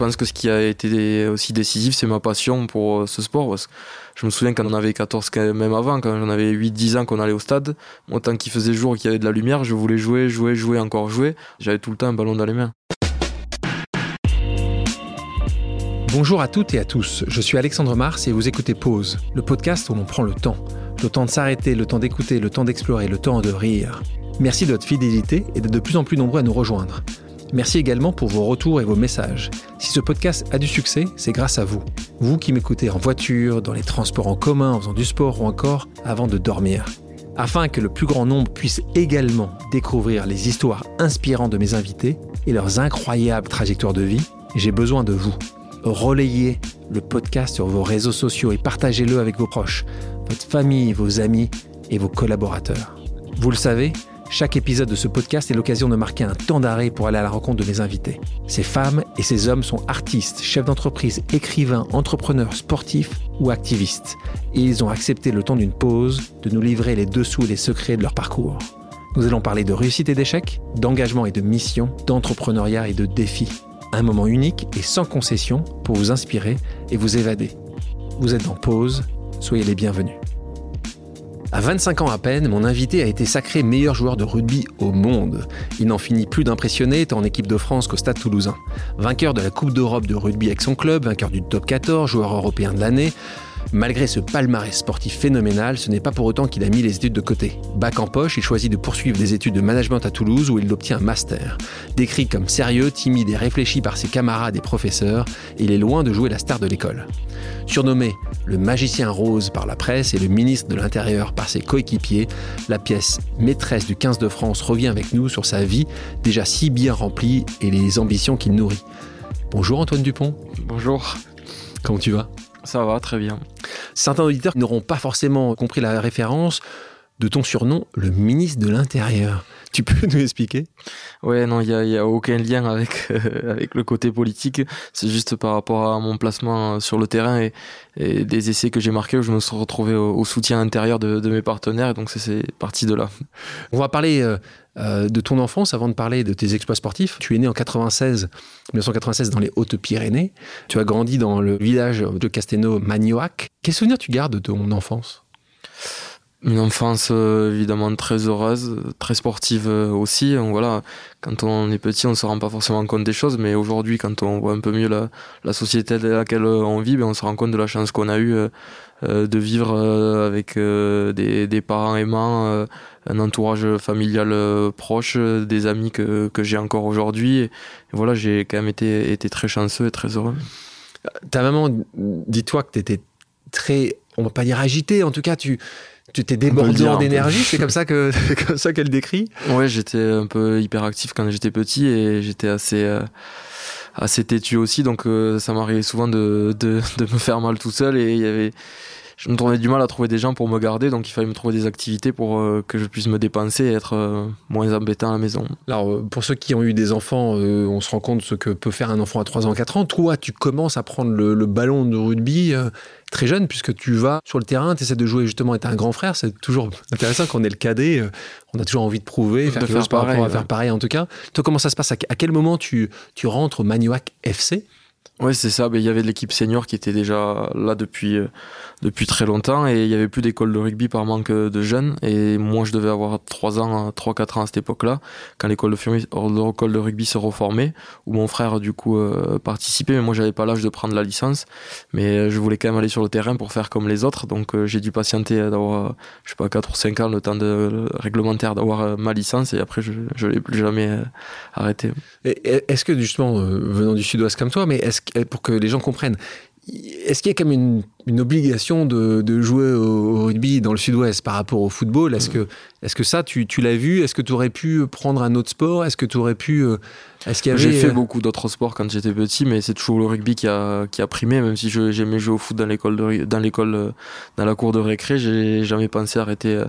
pense que ce qui a été aussi décisif, c'est ma passion pour ce sport. je me souviens quand on avait 14, même avant, quand j'en avais 8-10 ans qu'on allait au stade, moi, tant qu'il faisait jour et qu'il y avait de la lumière, je voulais jouer, jouer, jouer, encore jouer. J'avais tout le temps un ballon dans les mains. Bonjour à toutes et à tous, je suis Alexandre Mars et vous écoutez Pause, le podcast où l'on prend le temps. Le temps de s'arrêter, le temps d'écouter, le temps d'explorer, le temps de rire. Merci de votre fidélité et d'être de plus en plus nombreux à nous rejoindre. Merci également pour vos retours et vos messages. Si ce podcast a du succès, c'est grâce à vous. Vous qui m'écoutez en voiture, dans les transports en commun, en faisant du sport ou encore avant de dormir. Afin que le plus grand nombre puisse également découvrir les histoires inspirantes de mes invités et leurs incroyables trajectoires de vie, j'ai besoin de vous relayez le podcast sur vos réseaux sociaux et partagez-le avec vos proches, votre famille, vos amis et vos collaborateurs. Vous le savez, chaque épisode de ce podcast est l'occasion de marquer un temps d'arrêt pour aller à la rencontre de mes invités. Ces femmes et ces hommes sont artistes, chefs d'entreprise, écrivains, entrepreneurs, sportifs ou activistes. Et ils ont accepté le temps d'une pause de nous livrer les dessous et les secrets de leur parcours. Nous allons parler de réussite et d'échec, d'engagement et de mission, d'entrepreneuriat et de défis. Un moment unique et sans concession pour vous inspirer et vous évader. Vous êtes en pause, soyez les bienvenus. À 25 ans à peine, mon invité a été sacré meilleur joueur de rugby au monde. Il n'en finit plus d'impressionner tant en équipe de France qu'au stade toulousain. Vainqueur de la Coupe d'Europe de rugby avec son club, vainqueur du top 14, joueur européen de l'année, Malgré ce palmarès sportif phénoménal, ce n'est pas pour autant qu'il a mis les études de côté. Bac en poche, il choisit de poursuivre des études de management à Toulouse où il obtient un master. Décrit comme sérieux, timide et réfléchi par ses camarades et professeurs, il est loin de jouer la star de l'école. Surnommé le magicien rose par la presse et le ministre de l'Intérieur par ses coéquipiers, la pièce maîtresse du 15 de France revient avec nous sur sa vie déjà si bien remplie et les ambitions qu'il nourrit. Bonjour Antoine Dupont. Bonjour. Comment tu vas? Ça va, très bien. Certains auditeurs n'auront pas forcément compris la référence de ton surnom, le ministre de l'Intérieur. Tu peux nous expliquer? Ouais, non, il n'y a, a, aucun lien avec, euh, avec le côté politique. C'est juste par rapport à mon placement sur le terrain et, des essais que j'ai marqués où je me suis retrouvé au, soutien intérieur de, mes partenaires. Et donc, c'est parti de là. On va parler euh, euh, de ton enfance avant de parler de tes exploits sportifs. Tu es né en 96, 1996 dans les Hautes-Pyrénées. Tu as grandi dans le village de Castelnau-Magnoac. Quels souvenirs tu gardes de ton enfance? Une enfance euh, évidemment très heureuse, très sportive euh, aussi. Voilà, quand on est petit, on se rend pas forcément compte des choses, mais aujourd'hui, quand on voit un peu mieux la, la société dans laquelle on vit, ben, on se rend compte de la chance qu'on a eue euh, de vivre avec des, des, parents aimants, un entourage familial proche, des amis que, que j'ai encore aujourd'hui. Et, voilà, j'ai quand même été, été très chanceux et très heureux. Ta maman, dis-toi que tu étais très, on va pas dire agité, en tout cas, tu tu t'es débordé d'énergie, c'est comme ça que comme ça qu'elle décrit. Ouais, j'étais un peu hyperactif quand j'étais petit et j'étais assez euh, assez têtu aussi, donc euh, ça m'arrivait souvent de, de, de, me faire mal tout seul et il y avait je me trouvais du mal à trouver des gens pour me garder, donc il fallait me trouver des activités pour euh, que je puisse me dépenser et être euh, moins embêtant à la maison. Alors, euh, pour ceux qui ont eu des enfants, on se rend compte ce que peut faire un enfant à 3 ans, 4 ans. Toi, tu commences à prendre le, ballon de rugby très jeune, puisque tu vas sur le terrain, tu essaies de jouer justement être un grand frère. C'est toujours intéressant quand on est le cadet. on a toujours envie de prouver, faire, de faire pareil, faire pareil en tout cas. Toi, comment ça se passe? À quel moment tu, tu rentres au Magnoac FC oui, c'est ça. Ben, il y avait de l'équipe senior qui était déjà là depuis, euh, depuis très longtemps et il n'y avait plus d'école de rugby par manque de jeunes. Et moi, je devais avoir 3 ans, 3-4 ans à cette époque-là, quand l'école de, rugby se reformait, où mon frère, du coup, euh, participait. Mais moi, j'avais pas l'âge de prendre la licence. Mais euh, je voulais quand même aller sur le terrain pour faire comme les autres. Donc, j'ai dû patienter d'avoir, je sais pas, 4 ou 5 ans, le temps de, réglementaire d'avoir ma licence. Et après, je ne l'ai plus jamais arrêté. Est-ce que, justement, venant du sud-ouest comme toi, mais est-ce pour que les gens comprennent, est-ce qu'il y a quand même une, une obligation de, de, jouer au, rugby dans le sud-ouest par rapport au football? Est-ce que, est que ça, tu, tu l'as vu? Est-ce que tu aurais pu prendre un autre sport? Est-ce que tu aurais pu. Euh, J'ai fait euh, beaucoup d'autres sports quand j'étais petit, mais c'est toujours le rugby qui a, qui a primé, même si j'aimais jouer au foot dans l'école, dans l'école, euh, dans la cour de récré. J'ai jamais pensé arrêter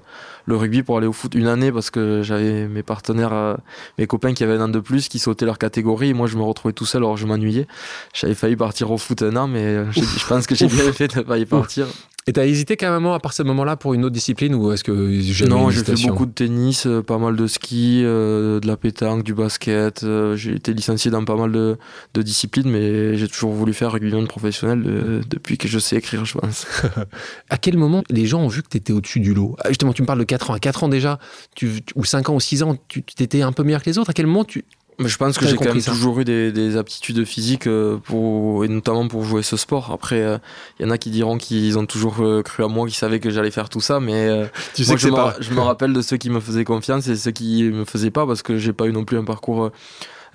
le rugby pour aller au foot une année parce que j'avais mes partenaires, mes copains qui avaient un an de plus, qui sautaient leur catégorie. Et moi, je me retrouvais tout seul, alors je m'ennuyais. J'avais failli partir au foot un an, mais je pense que j'ai bien fait de pas y partir. Et t'as hésité quand même à partir de ce moment-là pour une autre discipline ou est-ce que Non, j'ai fait beaucoup de tennis, euh, pas mal de ski, euh, de la pétanque, du basket. Euh, j'ai été licencié dans pas mal de, de disciplines, mais j'ai toujours voulu faire rugbyman professionnel depuis que je sais écrire, je pense. à quel moment les gens ont vu que tu étais au-dessus du lot? Ah, Justement, tu me parles de 4 ans. À 4 ans déjà, tu, ou 5 ans ou 6 ans, tu étais un peu meilleur que les autres. À quel moment tu, je pense que j'ai quand même toujours eu des, aptitudes physiques euh, pour, et notamment pour jouer ce sport. Après, il euh, y en a qui diront qu'ils ont toujours euh, cru à moi, qu'ils savaient que j'allais faire tout ça, mais tu sais que je, me, pas... je me rappelle de ceux qui me faisaient confiance et ceux qui me faisaient pas parce que j'ai pas eu non plus un parcours euh,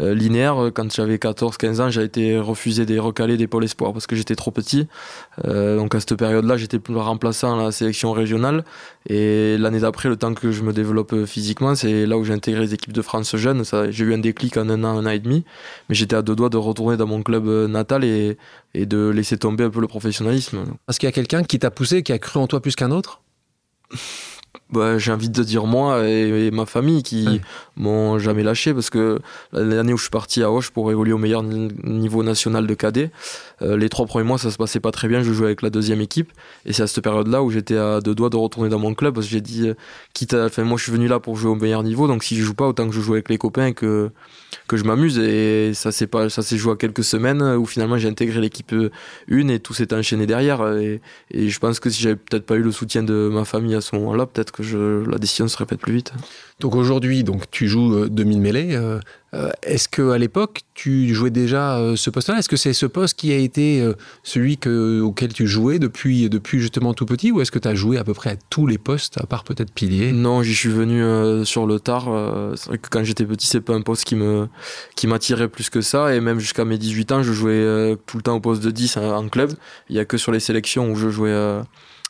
linéaire. Quand j'avais 14-15 ans, j'ai été refusé des recalés des pôles espoirs parce que j'étais trop petit. Euh, donc à cette période-là, j'étais plus remplaçant à la sélection régionale. Et l'année d'après, le temps que je me développe physiquement, c'est là où j'ai intégré les équipes de France jeunes. J'ai eu un déclic en un an, un an et demi. Mais j'étais à deux doigts de retourner dans mon club natal et, et de laisser tomber un peu le professionnalisme. Parce qu'il y a quelqu'un qui t'a poussé, qui a cru en toi plus qu'un autre? Bah, j'ai envie de dire moi et, ma famille qui m'ont jamais lâché parce que l'année où je suis parti à Hoche pour évoluer au meilleur niveau national de cadet, euh, les trois premiers mois ça se passait pas très bien, je jouais avec la deuxième équipe. Et c'est à cette période-là où j'étais à deux doigts de retourner dans mon club parce que j'ai dit euh, quitte à, enfin moi je suis venu là pour jouer au meilleur niveau. Donc si je joue pas autant que je joue avec les copains que que je m'amuse. Et ça s'est pas ça s'est joué à quelques semaines où finalement j'ai intégré l'équipe 1 et tout s'est enchaîné derrière. Et, et je pense que si j'avais peut-être pas eu le soutien de ma famille à ce moment-là peut-être que je, la décision se répète plus vite. Donc aujourd'hui, donc tu joues 2000 euh, mêlées. Euh, euh, est-ce que à l'époque tu jouais déjà ce poste-là? Est-ce que c'est ce poste qui a été celui que, auquel tu jouais depuis depuis justement tout petit, ou est-ce que tu as joué à peu près à tous les postes, à part peut-être pilier? Non, j'y suis venu sur le tard. vrai que quand j'étais petit, c'est pas un poste qui m'attirait plus que ça, et même jusqu'à mes 18 ans, je jouais tout le temps au poste de 10 en club. Il y a que sur les sélections où je jouais 2000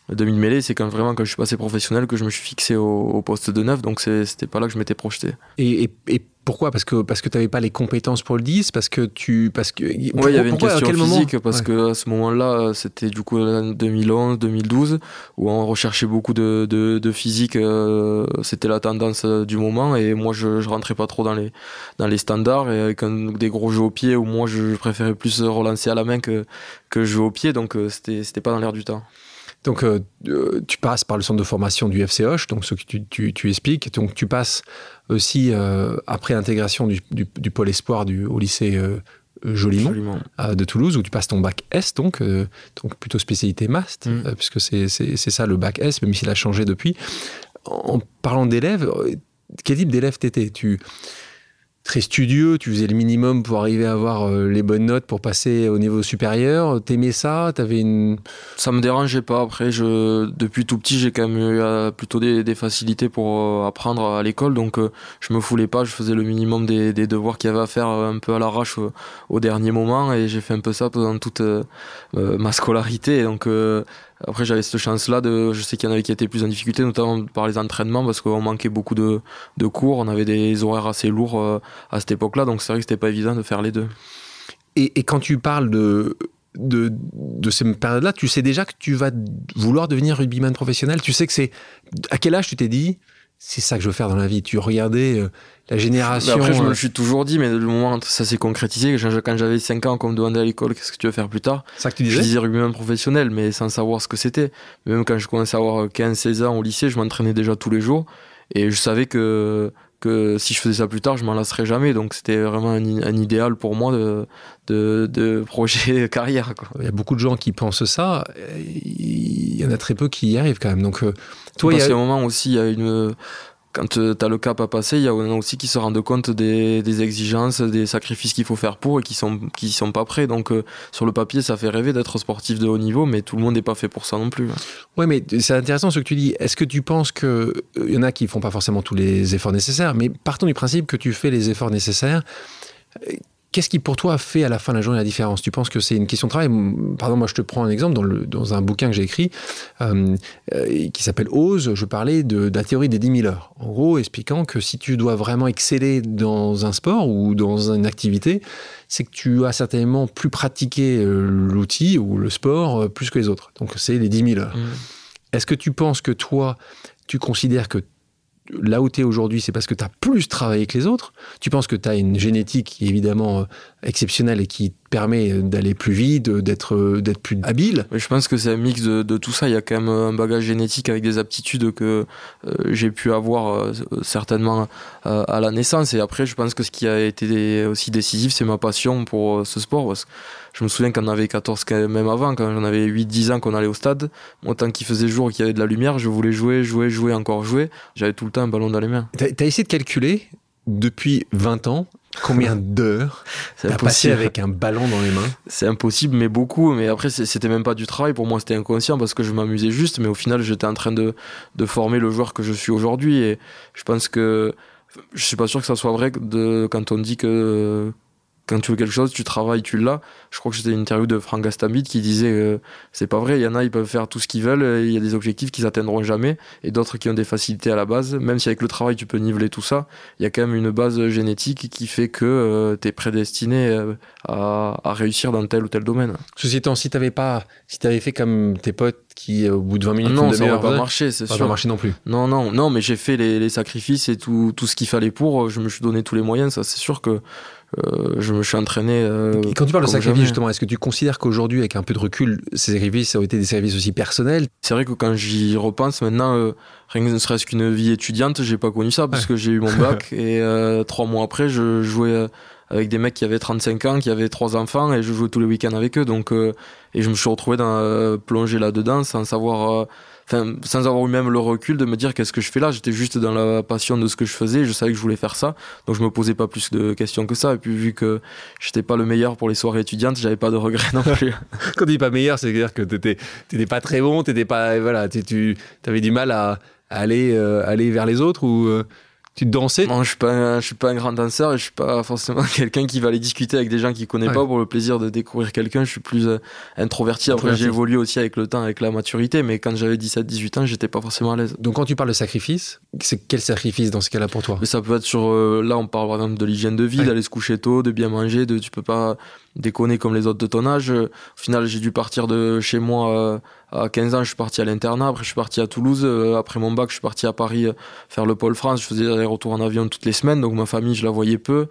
mêlées, c'est quand vraiment quand je suis passé professionnel que je me suis fixé au, poste de neuf, donc c'était pas là que je m'étais projeté. Et, et, pourquoi? Parce que parce que t'avais pas les compétences pour le 10, parce que tu parce que il y avait une question physique parce que à ce moment-là, c'était du coup 2011, 2012 où on recherchait beaucoup de, de, physique, euh, c'était la tendance euh, du moment et moi je, je rentrais pas trop dans les dans les standards et avec des gros jeux au pied où moi je préférais plus relancer à la main que que jouer au pied, donc euh, c'était c'était pas dans l'air du temps. Donc, euh, euh, tu passes par le centre de formation du FCH, donc ce que tu, expliques. Donc, tu passes aussi, euh, après l'intégration du, pôle espoir du, au lycée Jolimont, de Toulouse, où tu passes ton bac S, donc, donc plutôt spécialité MAST, mm. puisque c'est ça le bac S, même s'il a changé depuis. En, parlant d'élèves, quel type d'élève t'étais? Tu très studieux, tu faisais le minimum pour arriver à avoir euh, les bonnes notes pour passer au niveau supérieur. T'aimais ça? T'avais une... Ça me dérangeait pas. Après, je, depuis tout petit, j'ai quand même eu euh, plutôt des, facilités pour euh, apprendre à l'école, donc je me foulais pas. Je faisais le minimum des, devoirs qu'il y avait à faire un peu à l'arrache au, dernier moment, et j'ai fait un peu ça pendant toute ma scolarité. Donc après, j'avais cette chance-là de, je sais qu'il y en avait qui étaient plus en difficulté, notamment par les entraînements, parce qu'on manquait beaucoup de, de, cours, on avait des horaires assez lourds euh, à cette époque-là, donc c'est vrai que c'était pas évident de faire les deux. Et, et quand tu parles de, de, de ces périodes-là, tu sais déjà que tu vas vouloir devenir rugbyman professionnel? Tu sais que c'est. À quel âge tu t'es dit, c'est ça que je veux faire dans la vie Tu regardais euh, la génération. après, je me le suis toujours dit, mais le moment où ça s'est concrétisé, quand j'avais 5 ans, qu'on me demandait à l'école qu'est-ce que tu veux faire plus tard, ça que tu disais? Je disais rugbyman professionnel, mais sans savoir ce que c'était. Même quand je commençais à avoir 15-16 ans au lycée, je m'entraînais déjà tous les jours et je savais que que si je faisais ça plus tard, je m'en lasserais jamais. Donc c'était vraiment un, idéal pour moi de, de, de projet carrière. Quoi. Il y a beaucoup de gens qui pensent ça. Il y en a très peu qui y arrivent quand même. Donc, euh, toi, il y a un moment aussi, il y a une quand euh, tu as le cap à passer, il y a aussi qui se rendent compte des, exigences, des sacrifices qu'il faut faire pour et qui sont sont pas prêts. Donc euh, sur le papier, ça fait rêver d'être sportif de haut niveau, mais tout le monde n'est pas fait pour ça non plus. Ouais, mais c'est intéressant ce que tu dis. Est-ce que tu penses que il y en a qui font pas forcément tous les efforts nécessaires, mais partons du principe que tu fais les efforts nécessaires Qu'est-ce qui pour toi fait à la fin de la journée la différence? Tu penses que c'est une question de travail? Pardon, moi je te prends un exemple dans, le, dans un bouquin que j'ai écrit euh, euh, qui s'appelle Ose. Je parlais de, la théorie des 10 000 heures. En gros, expliquant que si tu dois vraiment exceller dans un sport ou dans une activité, c'est que tu as certainement plus pratiqué euh, l'outil ou le sport plus que les autres. Donc c'est les 10 000 heures. Mmh. Est-ce que tu penses que toi, tu considères que là où tu es aujourd'hui, c'est parce que tu as plus travaillé que les autres. Tu penses que tu as une génétique qui évidemment euh, exceptionnelle et qui permet d'aller plus vite, d'être d'être plus habile. je pense que c'est un mix de, tout ça. Il y a quand même un bagage génétique avec des aptitudes que euh, j'ai pu avoir euh, certainement euh, à la naissance. Et après, je pense que ce qui a été aussi décisif, c'est ma passion pour ce sport. Je me souviens qu'on avait 14, même avant, quand j'en avais 8-10 ans qu'on allait au stade, moi, tant qu'il faisait jour et qu'il y avait de la lumière, je voulais jouer, jouer, jouer, encore jouer. J'avais tout le temps un ballon dans les mains. T'as as essayé de calculer depuis 20 ans combien d'heures t'as passé avec un ballon dans les mains? C'est impossible, mais beaucoup. Mais après, c'était même pas du travail. Pour moi, c'était inconscient parce que je m'amusais juste. Mais au final, j'étais en train de, de former le joueur que je suis aujourd'hui. Et je pense que je suis pas sûr que ça soit vrai de, quand on dit que quand tu veux quelque chose, tu travailles, tu l'as. Je crois que c'était une interview de Franck Gastambide qui disait euh, c'est pas vrai, il y en a, ils peuvent faire tout ce qu'ils veulent, il y a des objectifs qu'ils atteindront jamais, et d'autres qui ont des facilités à la base. Même si avec le travail, tu peux niveler tout ça, il y a quand même une base génétique qui fait que euh, tu es prédestiné euh, à, à, réussir dans tel ou tel domaine. Ceci étant, si t'avais pas, si t'avais fait comme tes potes qui, au bout de 20 minutes, non, ça n'aurait pas marché, c'est sûr. Ça pas marché non plus. Non, non, non, mais j'ai fait les, les, sacrifices et tout, tout ce qu'il fallait pour. Je me suis donné tous les moyens, ça, c'est sûr que euh, je me suis entraîné. Euh, et quand tu parles de sacrifice, justement, est-ce que tu considères qu'aujourd'hui, avec un peu de recul, ces sacrifices ont été des services aussi personnels? C'est vrai que quand j'y repense maintenant, euh, rien que ne serait-ce qu'une vie étudiante, j'ai pas connu ça parce que j'ai eu mon bac et trois mois après, je jouais avec des mecs qui avaient 35 ans, qui avaient trois enfants et je jouais tous les week-ends avec eux. Donc, et je me suis retrouvé dans, plongé là-dedans sans savoir enfin, sans avoir eu même le recul de me dire qu'est-ce que je fais là. J'étais juste dans la passion de ce que je faisais. Je savais que je voulais faire ça. Donc je me posais pas plus de questions que ça. Et puis vu que j'étais pas le meilleur pour les soirées étudiantes, j'avais pas de regrets non plus. Quand tu dis pas meilleur, c'est-à-dire que t'étais, t'étais pas très bon, t'étais pas, voilà, tu, avais du mal à, aller, euh, aller vers les autres ou euh, tu dansais Non, je suis pas, je suis pas un grand danseur et je suis pas forcément quelqu'un qui va aller discuter avec des gens qui connaît pas pour le plaisir de découvrir quelqu'un. Je suis plus euh, introverti. Après, j'ai évolué aussi avec le temps, avec la maturité, mais quand j'avais 17-18 ans, j'étais pas forcément à l'aise. Donc, quand tu parles de sacrifice, c'est quel sacrifice dans ce cas-là pour toi? Mais Ça peut être sur. Euh, là, on parle par exemple de l'hygiène de vie, d'aller se coucher tôt, de bien manger, de tu peux pas déconner comme les autres de ton âge. Au final, j'ai dû partir de chez moi euh, à 15 ans, je suis parti à l'internat. Après, je suis parti à Toulouse. Euh, après mon bac, je suis parti à Paris euh, faire le pôle France. Je faisais des retours en avion toutes les semaines, donc ma famille, je la voyais peu.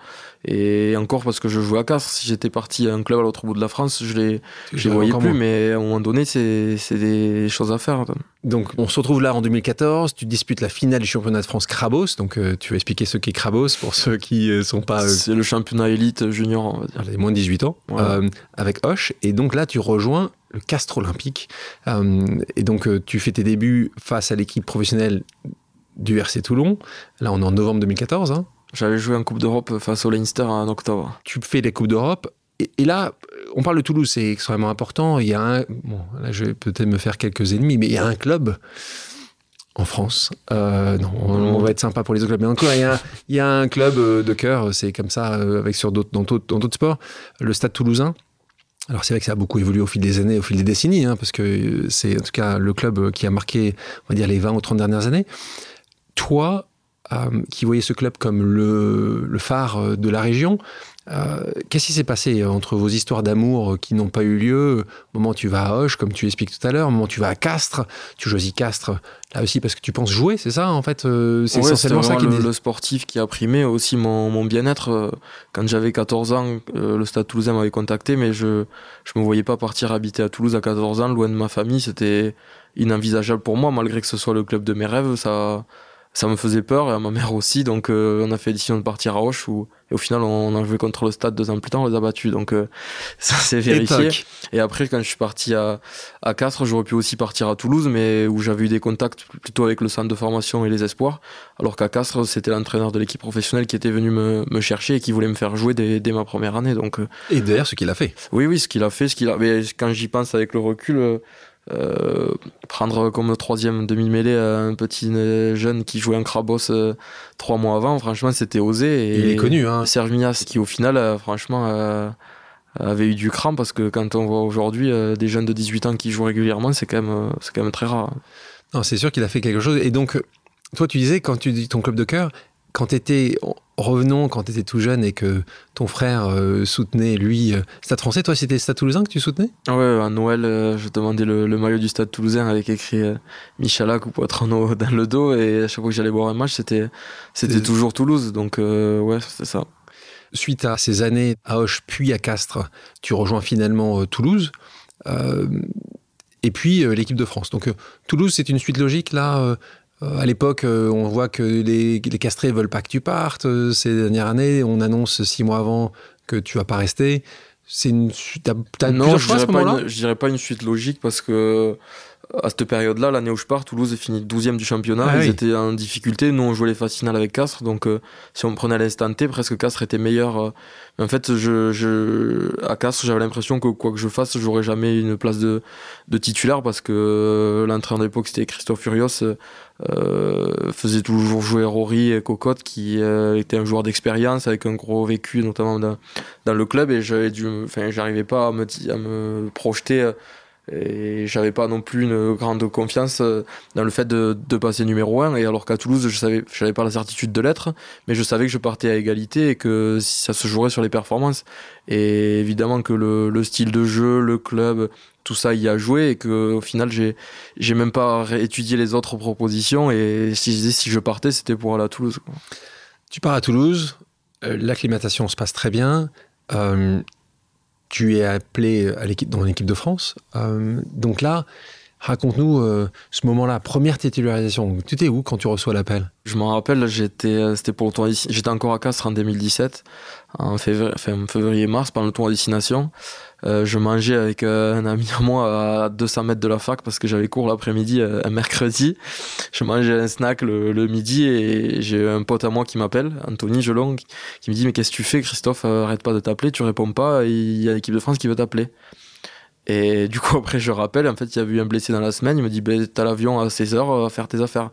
Et encore parce que je jouais à Castres. Si j'étais parti à un club à l'autre bout de la France, je les, je les voyais plus. Mais à un moment donné, c'est des choses à faire. Donc, on se retrouve là en 2014. Tu disputes la finale du championnat de France Krabos. Donc, tu vas expliquer ce qu'est Krabos pour ceux qui ne sont pas. C'est le championnat élite junior, on va dire. Les moins de 18 ans. Euh, avec Hoche. Et donc là, tu rejoins le Castre Olympique. Euh, et donc, euh, tu fais tes débuts face à l'équipe professionnelle du RC Toulon. Là, on est en novembre 2014. Hein. J'avais joué en Coupe d'Europe face au Leinster en octobre. Tu fais les Coupes d'Europe. Et, là, on parle de Toulouse, c'est extrêmement important. Il y a un. Bon, là, je vais peut-être me faire quelques ennemis, mais il y a un club en France. non, on, va être sympa pour les autres clubs. Mais encore, il y a, un club de cœur, c'est comme ça, avec sur d'autres, dans d'autres sports, le Stade Toulousain. Alors c'est vrai que ça a beaucoup évolué au fil des années, au fil des décennies, hein, parce que c'est en tout cas le club qui a marqué, on va dire, les 20 ou 30 dernières années. Toi, euh, qui voyais ce club comme le, le phare de la région, euh, qu'est-ce qui s'est passé entre vos histoires d'amour qui n'ont pas eu lieu? Au moment où tu vas à Hoche, comme tu expliques tout à l'heure, au moment où tu vas à Castres, tu choisis Castres là aussi parce que tu penses jouer, c'est ça en fait euh, C'est essentiellement ça qui le, le sportif qui a primé aussi mon, mon bien-être. Euh, quand j'avais 14 ans, le Stade Toulousain m'avait contacté, mais je je me voyais pas partir habiter à Toulouse à 14 ans, loin de ma famille. C'était inenvisageable pour moi, malgré que ce soit le club de mes rêves. Ça ça me faisait peur et à ma mère aussi. Donc on a fait décision de partir à Hoche où et au final, on a joué contre le stade deux ans plus tard, on les a battus. Donc euh, ça s'est vérifié. Et, après, quand je suis parti à, à Castres, j'aurais pu aussi partir à Toulouse, mais où j'avais eu des contacts plutôt avec le centre de formation et les espoirs. Alors qu'à Castres, c'était l'entraîneur de l'équipe professionnelle qui était venu me, me, chercher et qui voulait me faire jouer dès, dès ma première année. Donc, euh, et d'ailleurs, ce qu'il a fait. Oui, oui, ce qu'il a fait. Ce qu'il a... Mais quand j'y pense avec le recul, euh, euh, prendre comme troisième demi-mêlée un petit jeune qui jouait un Krabos euh, trois mois avant, franchement, c'était osé. Et Il est connu, hein. Serge Mias, qui au final, euh, franchement, avait eu du cran parce que quand on voit aujourd'hui des jeunes de 18 ans qui jouent régulièrement, c'est quand même, c'est quand même très rare. Non, c'est sûr qu'il a fait quelque chose. Et donc, toi, tu disais, quand tu dis ton club de cœur, quand tu étais, revenons, quand tu étais tout jeune et que ton frère euh, soutenait, lui, euh, Stade français, toi, c'était Stade toulousain que tu soutenais? Ah Ouais, à Noël, euh, je demandais le, maillot du Stade toulousain avec écrit Michalak ou Poitrano dans le dos et à chaque fois que j'allais boire un match, c'était, c'était toujours Toulouse. Donc, ouais, c'était ça. suite à ces années à Hoche puis à Castres, tu rejoins finalement Toulouse. et puis l'équipe de France. Donc Toulouse, c'est une suite logique là euh, à l'époque, euh, on voit que les, les castrés veulent pas que tu partes. Euh, ces dernières années, on annonce six mois avant que tu vas pas rester. C'est une. T'as, non, je dirais, pas une, je dirais pas une suite logique parce que à cette période-là, l'année où je pars, Toulouse est fini 12e du championnat. Ah ils étaient en difficulté. Nous, on jouait les phases finales avec Castres. Donc, si on prenait l'instant T, presque Castres était meilleur. en fait, je, je, à Castres, j'avais l'impression que quoi que je fasse, j'aurais jamais une place de, de titulaire parce que l'entraîneur d'époque, c'était Christophe Furios euh, faisait toujours jouer Rory et Cocotte qui euh, était un joueur d'expérience avec un gros vécu notamment dans, le club. Et j'avais dû enfin j'arrivais pas à me, à me projeter euh, et j'avais pas non plus une grande confiance dans le fait de, de passer numéro 1 et alors qu'à Toulouse je savais j'avais pas la certitude de l'être mais je savais que je partais à égalité et que ça se jouerait sur les performances. Et évidemment que le, le style de jeu le club tout ça y a joué et que au final j'ai j'ai même pas étudié les autres propositions et si je si je partais c'était pour aller à Toulouse. Tu pars à Toulouse, euh, l'acclimatation se passe très bien. Euh, tu es appelé à l'équipe dans l'équipe de France. Euh, donc là, raconte-nous ce moment-là, première titularisation. Tu étais où quand tu reçois l'appel? Je m'en rappelle, j'étais c'était pour le tour j'étais encore à Castres en 2017 en février, février mars pendant le tour à destination. Euh, je mangeais avec euh, un ami à moi à 200 mètres de la fac parce que j'avais cours l'après-midi euh, un mercredi. Je mangeais un snack le, midi et j'ai un pote à moi qui m'appelle, Anthony Gelong, qui me dit mais qu'est-ce que tu fais Christophe? Arrête pas de t'appeler, tu réponds pas, il y a l'équipe de France qui veut t'appeler. Et du coup après je rappelle, en fait il y a eu un blessé dans la semaine, il me dit ben, t'as l'avion à 16h, à faire tes affaires.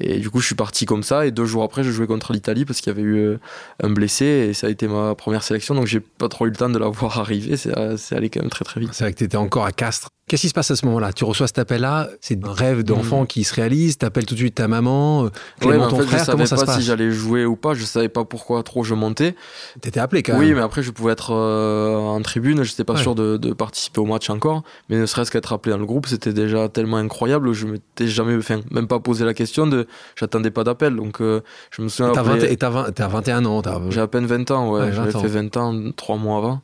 Et du coup, je suis parti comme ça. Et deux jours après, je jouais contre l'Italie parce qu'il y avait eu euh, un blessé. Et ça a été ma première sélection. Donc, j'ai pas trop eu le temps de la voir arriver. C'est allé quand même très, très vite. C'est vrai que tu étais encore à Castres. Qu'est-ce qui se passe à ce moment-là? Tu reçois cet appel-là, c'est un rêve d'enfant mm. qui se réalise, t'appelles tout de suite ta maman, euh, Clément, ouais, ton frère, je savais comment ça pas se passe? si j'allais jouer ou pas, je savais pas pourquoi trop je montais. T'étais appelé quand même. Oui, mais après je pouvais être euh, en tribune, j'étais pas sûr de, de, participer au match encore, mais ne serait-ce qu'être appelé dans le groupe, c'était déjà tellement incroyable, je m'étais jamais, enfin, même pas posé la question de, j'attendais pas d'appel, donc euh, je me souviens. Et t'as 21 ans, J'ai à peine 20 ans, ouais, j'avais fait 20 ans, 3 mois avant.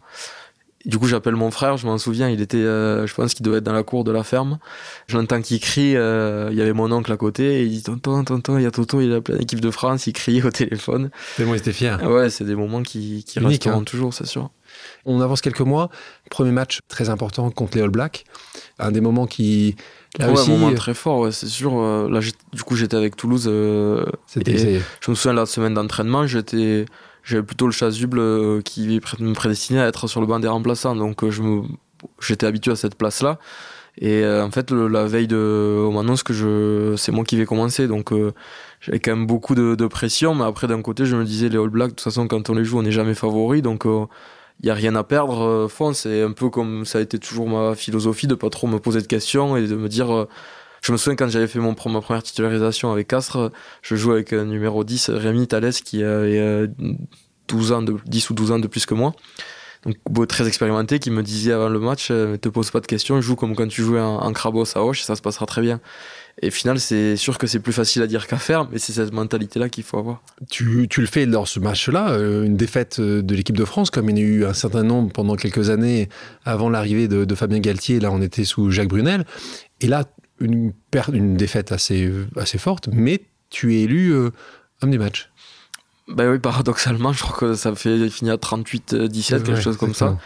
Du coup, j'appelle mon frère, je m'en souviens, il était, euh, je pense qu'il devait être dans la cour de la ferme. Je l'entends qu'il crie, euh, il y avait mon oncle à côté, et il dit Tonton, tonton, il y a Toto, il a plein d'équipe de France, il criait au téléphone. C'est moi, j'étais fier. Ouais, c'est des moments qui, qui resteront hein. toujours, c'est sûr. On avance quelques mois. Premier match très important contre les All Blacks. Un des moments qui. Là ouais, un moment très fort, ouais, c'est sûr. Euh, là, du coup, j'étais avec Toulouse. C'était. Je me souviens, la semaine d'entraînement, j'étais j'avais plutôt le chasuble euh, qui me prédestinait à être sur le banc des remplaçants. Donc euh, je me, j'étais habitué à cette place-là. Et euh, en fait, la veille de, on m'annonce que je, c'est moi qui vais commencer. Donc j'avais quand même beaucoup de, de, pression. Mais après, d'un côté, je me disais, les All Blacks, de toute façon, quand on les joue, on n'est jamais favori. Donc il n'y a rien à perdre. Fond, c'est un peu comme ça a été toujours ma philosophie de pas trop me poser de questions et de me dire je me souviens quand j'avais fait mon, ma première titularisation avec Castres, je jouais avec un numéro 10, Rémi Thalès, qui avait 12 euh, ans de, 10 ou 12 ans de plus que moi. Très expérimenté, qui me disait avant le match, euh, te pose pas de questions, joue comme quand tu jouais en, en Crabos à Hoche, ça se passera très bien. Et au final, c'est sûr que c'est plus facile à dire qu'à faire, mais c'est cette mentalité-là qu'il faut avoir. Tu, tu, le fais dans ce match-là, euh, une défaite de l'équipe de France, comme il y en a eu un certain nombre pendant quelques années avant l'arrivée de, de, Fabien Galtier. Là, on était sous Jacques Brunel. Et là, une, perte, une défaite assez, assez forte, mais tu es élu euh, homme du match. Ben oui, paradoxalement, je crois que ça fait finir à 38-17, quelque chose comme ça.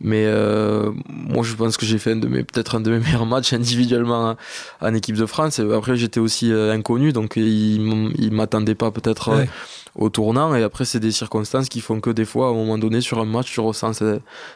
Mais euh, moi, je pense que j'ai fait peut-être un de mes meilleurs matchs individuellement en équipe de France. Après, j'étais aussi euh, inconnu, donc il, il m'attendait pas peut-être au tournant. Et après, c'est des circonstances qui font que des fois, à un moment donné, sur un match, tu ressens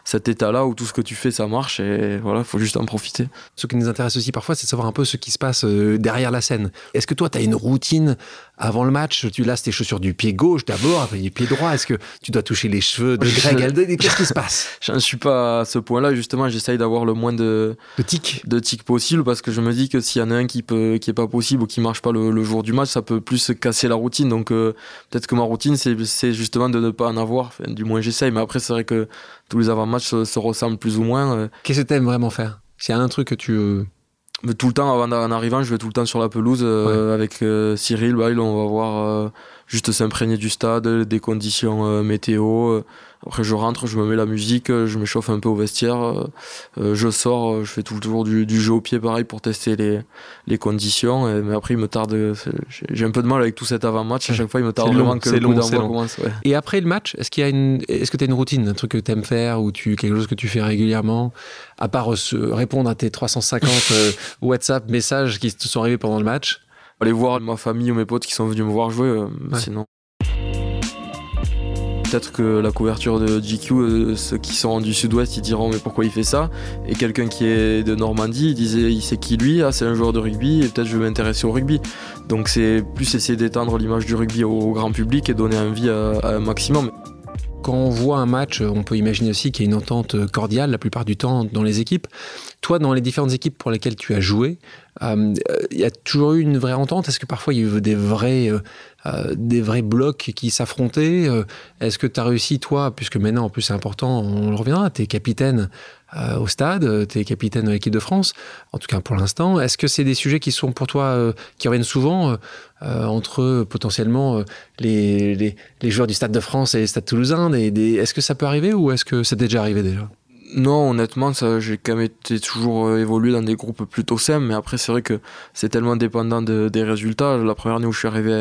cet état-là où tout ce que tu fais, ça marche. Et voilà, il faut juste en profiter. Ce qui nous intéresse aussi parfois, c'est de savoir un peu ce qui se passe euh, derrière la scène. Est-ce que toi, tu as une routine avant le match? Tu lasses tes chaussures du pied gauche d'abord, après du pied droit. Est-ce que tu dois toucher les cheveux de Greg Qu'est-ce qui se passe? J'en suis pas à ce point-là. Justement, j'essaye d'avoir le moins de, de tics de tics possible parce que je me dis que s'il y en a un qui peut, qui est pas possible ou qui marche pas le, jour du match, ça peut plus casser la routine. Donc euh, peut-être que ma routine, c'est justement de ne pas en avoir. du moins, j'essaye. Mais après, c'est vrai que tous les avant-matchs se, ressemblent plus ou moins. Euh. Qu'est-ce que tu aimes vraiment faire? S'il y a un truc que tu. Euh, mais tout le temps, avant, en arrivant, je vais tout le temps sur la pelouse avec Cyril. Bah, on va voir juste s'imprégner du stade, des conditions météo. Après, je rentre, je me mets la musique, je m'échauffe un peu au vestiaire, je sors, je fais toujours du, du, jeu au pied pareil pour tester les, les conditions. Et, mais après, il me tarde, j'ai un peu de mal avec tout cet avant-match. À chaque fois, il me tarde vraiment que le long, coup commence. Ouais. Et après le match, est-ce qu'il y a une, est-ce que tu as une routine, un truc que tu aimes faire ou tu, quelque chose que tu fais régulièrement, à part répondre à tes 350 WhatsApp messages qui te sont arrivés pendant le match? aller voir ma famille ou mes potes qui sont venus me voir jouer. Euh, sinon. Peut-être que la couverture de GQ, euh, ceux qui sont du sud-ouest, ils diront mais pourquoi il fait ça? Et quelqu'un qui est de Normandie, il disait il sait qui lui Ah, c'est un joueur de rugby et peut-être je vais m'intéresser au rugby. Donc c'est plus essayer d'étendre l'image du rugby au, grand public et donner envie à, à un maximum. Quand on voit un match, on peut imaginer aussi qu'il y a une entente cordiale la plupart du temps dans les équipes. Toi, dans les différentes équipes pour lesquelles tu as joué, euh, il y a toujours eu une vraie entente? Est-ce que parfois il y a eu des vrais, euh, euh, des vrais blocs qui s'affrontaient? Est-ce que tu as réussi, toi, puisque maintenant en plus c'est important, on le reviendra, tu es capitaine au stade, tu es capitaine de l'équipe de France, en tout cas pour l'instant. Est-ce que c'est des sujets qui sont pour toi, qui reviennent souvent entre potentiellement les, les, les, joueurs du Stade de France et les Stade Toulousain Est-ce que ça peut arriver ou est-ce que c'est déjà arrivé déjà? Non, honnêtement, ça, j'ai quand même été toujours euh, évolué dans des groupes plutôt simples, mais après, c'est vrai que c'est tellement dépendant des résultats. La première année où je suis arrivé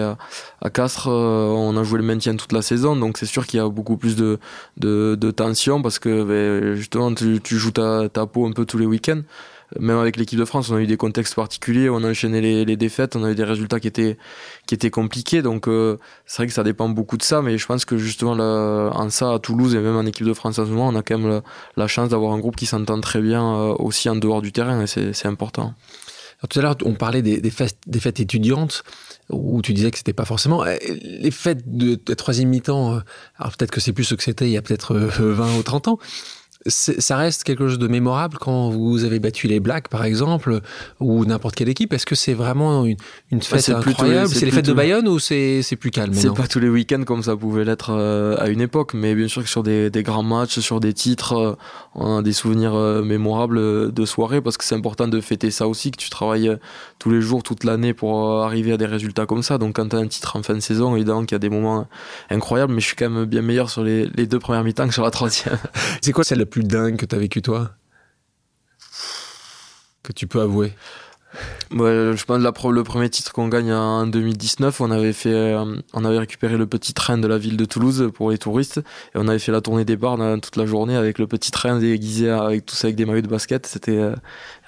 à, Castres, euh, on a joué le maintien toute la saison, donc c'est sûr qu'il y a beaucoup plus de, de, de tension parce que ben, justement, tu, tu joues ta, ta peau un peu tous les week-ends même avec l'équipe de France, on a eu des contextes particuliers, on a enchaîné les, défaites, on a eu des résultats qui étaient, qui étaient compliqués. Donc euh, c'est vrai que ça dépend beaucoup de ça, mais je pense que justement en ça, à Toulouse et même en équipe de France en ce moment, on a quand même la, chance d'avoir un groupe qui s'entend très bien euh, aussi en dehors du terrain et c'est important. tout à l'heure, on parlait des, des, fêtes, des fêtes étudiantes où tu disais que c'était pas forcément euh, les fêtes de, de troisième mi-temps. Alors peut-être que c'est plus ce que c'était il y a peut-être 20 ou 30 ans, ça reste quelque chose de mémorable quand vous avez battu les Blacks, par exemple, ou n'importe quelle équipe. Est-ce que c'est vraiment une, une fête incroyable? C'est les fêtes de Bayonne ou c'est plus calme C'est pas tous les week-ends comme ça pouvait l'être euh, à une époque, mais bien sûr que sur des, des grands matchs, sur des titres, euh, on a des souvenirs euh, mémorables de soirée parce que c'est important de fêter ça aussi, que tu travailles tous les jours, toute l'année pour arriver à des résultats comme ça. Donc quand tu as un titre en fin de saison, évidemment qu'il y a des moments incroyables, mais je suis quand même bien meilleur sur les, les deux premières mi-temps que sur la troisième. c'est quoi celle la plus dingue que tu as vécu toi? Que tu peux avouer? Ouais, je pense que le premier titre qu'on gagne en 2019, on avait fait, euh, on avait récupéré le petit train de la ville de Toulouse pour les touristes et on avait fait la tournée des bars toute la journée avec le petit train déguisé avec tous avec des maillots de basket. C'était euh,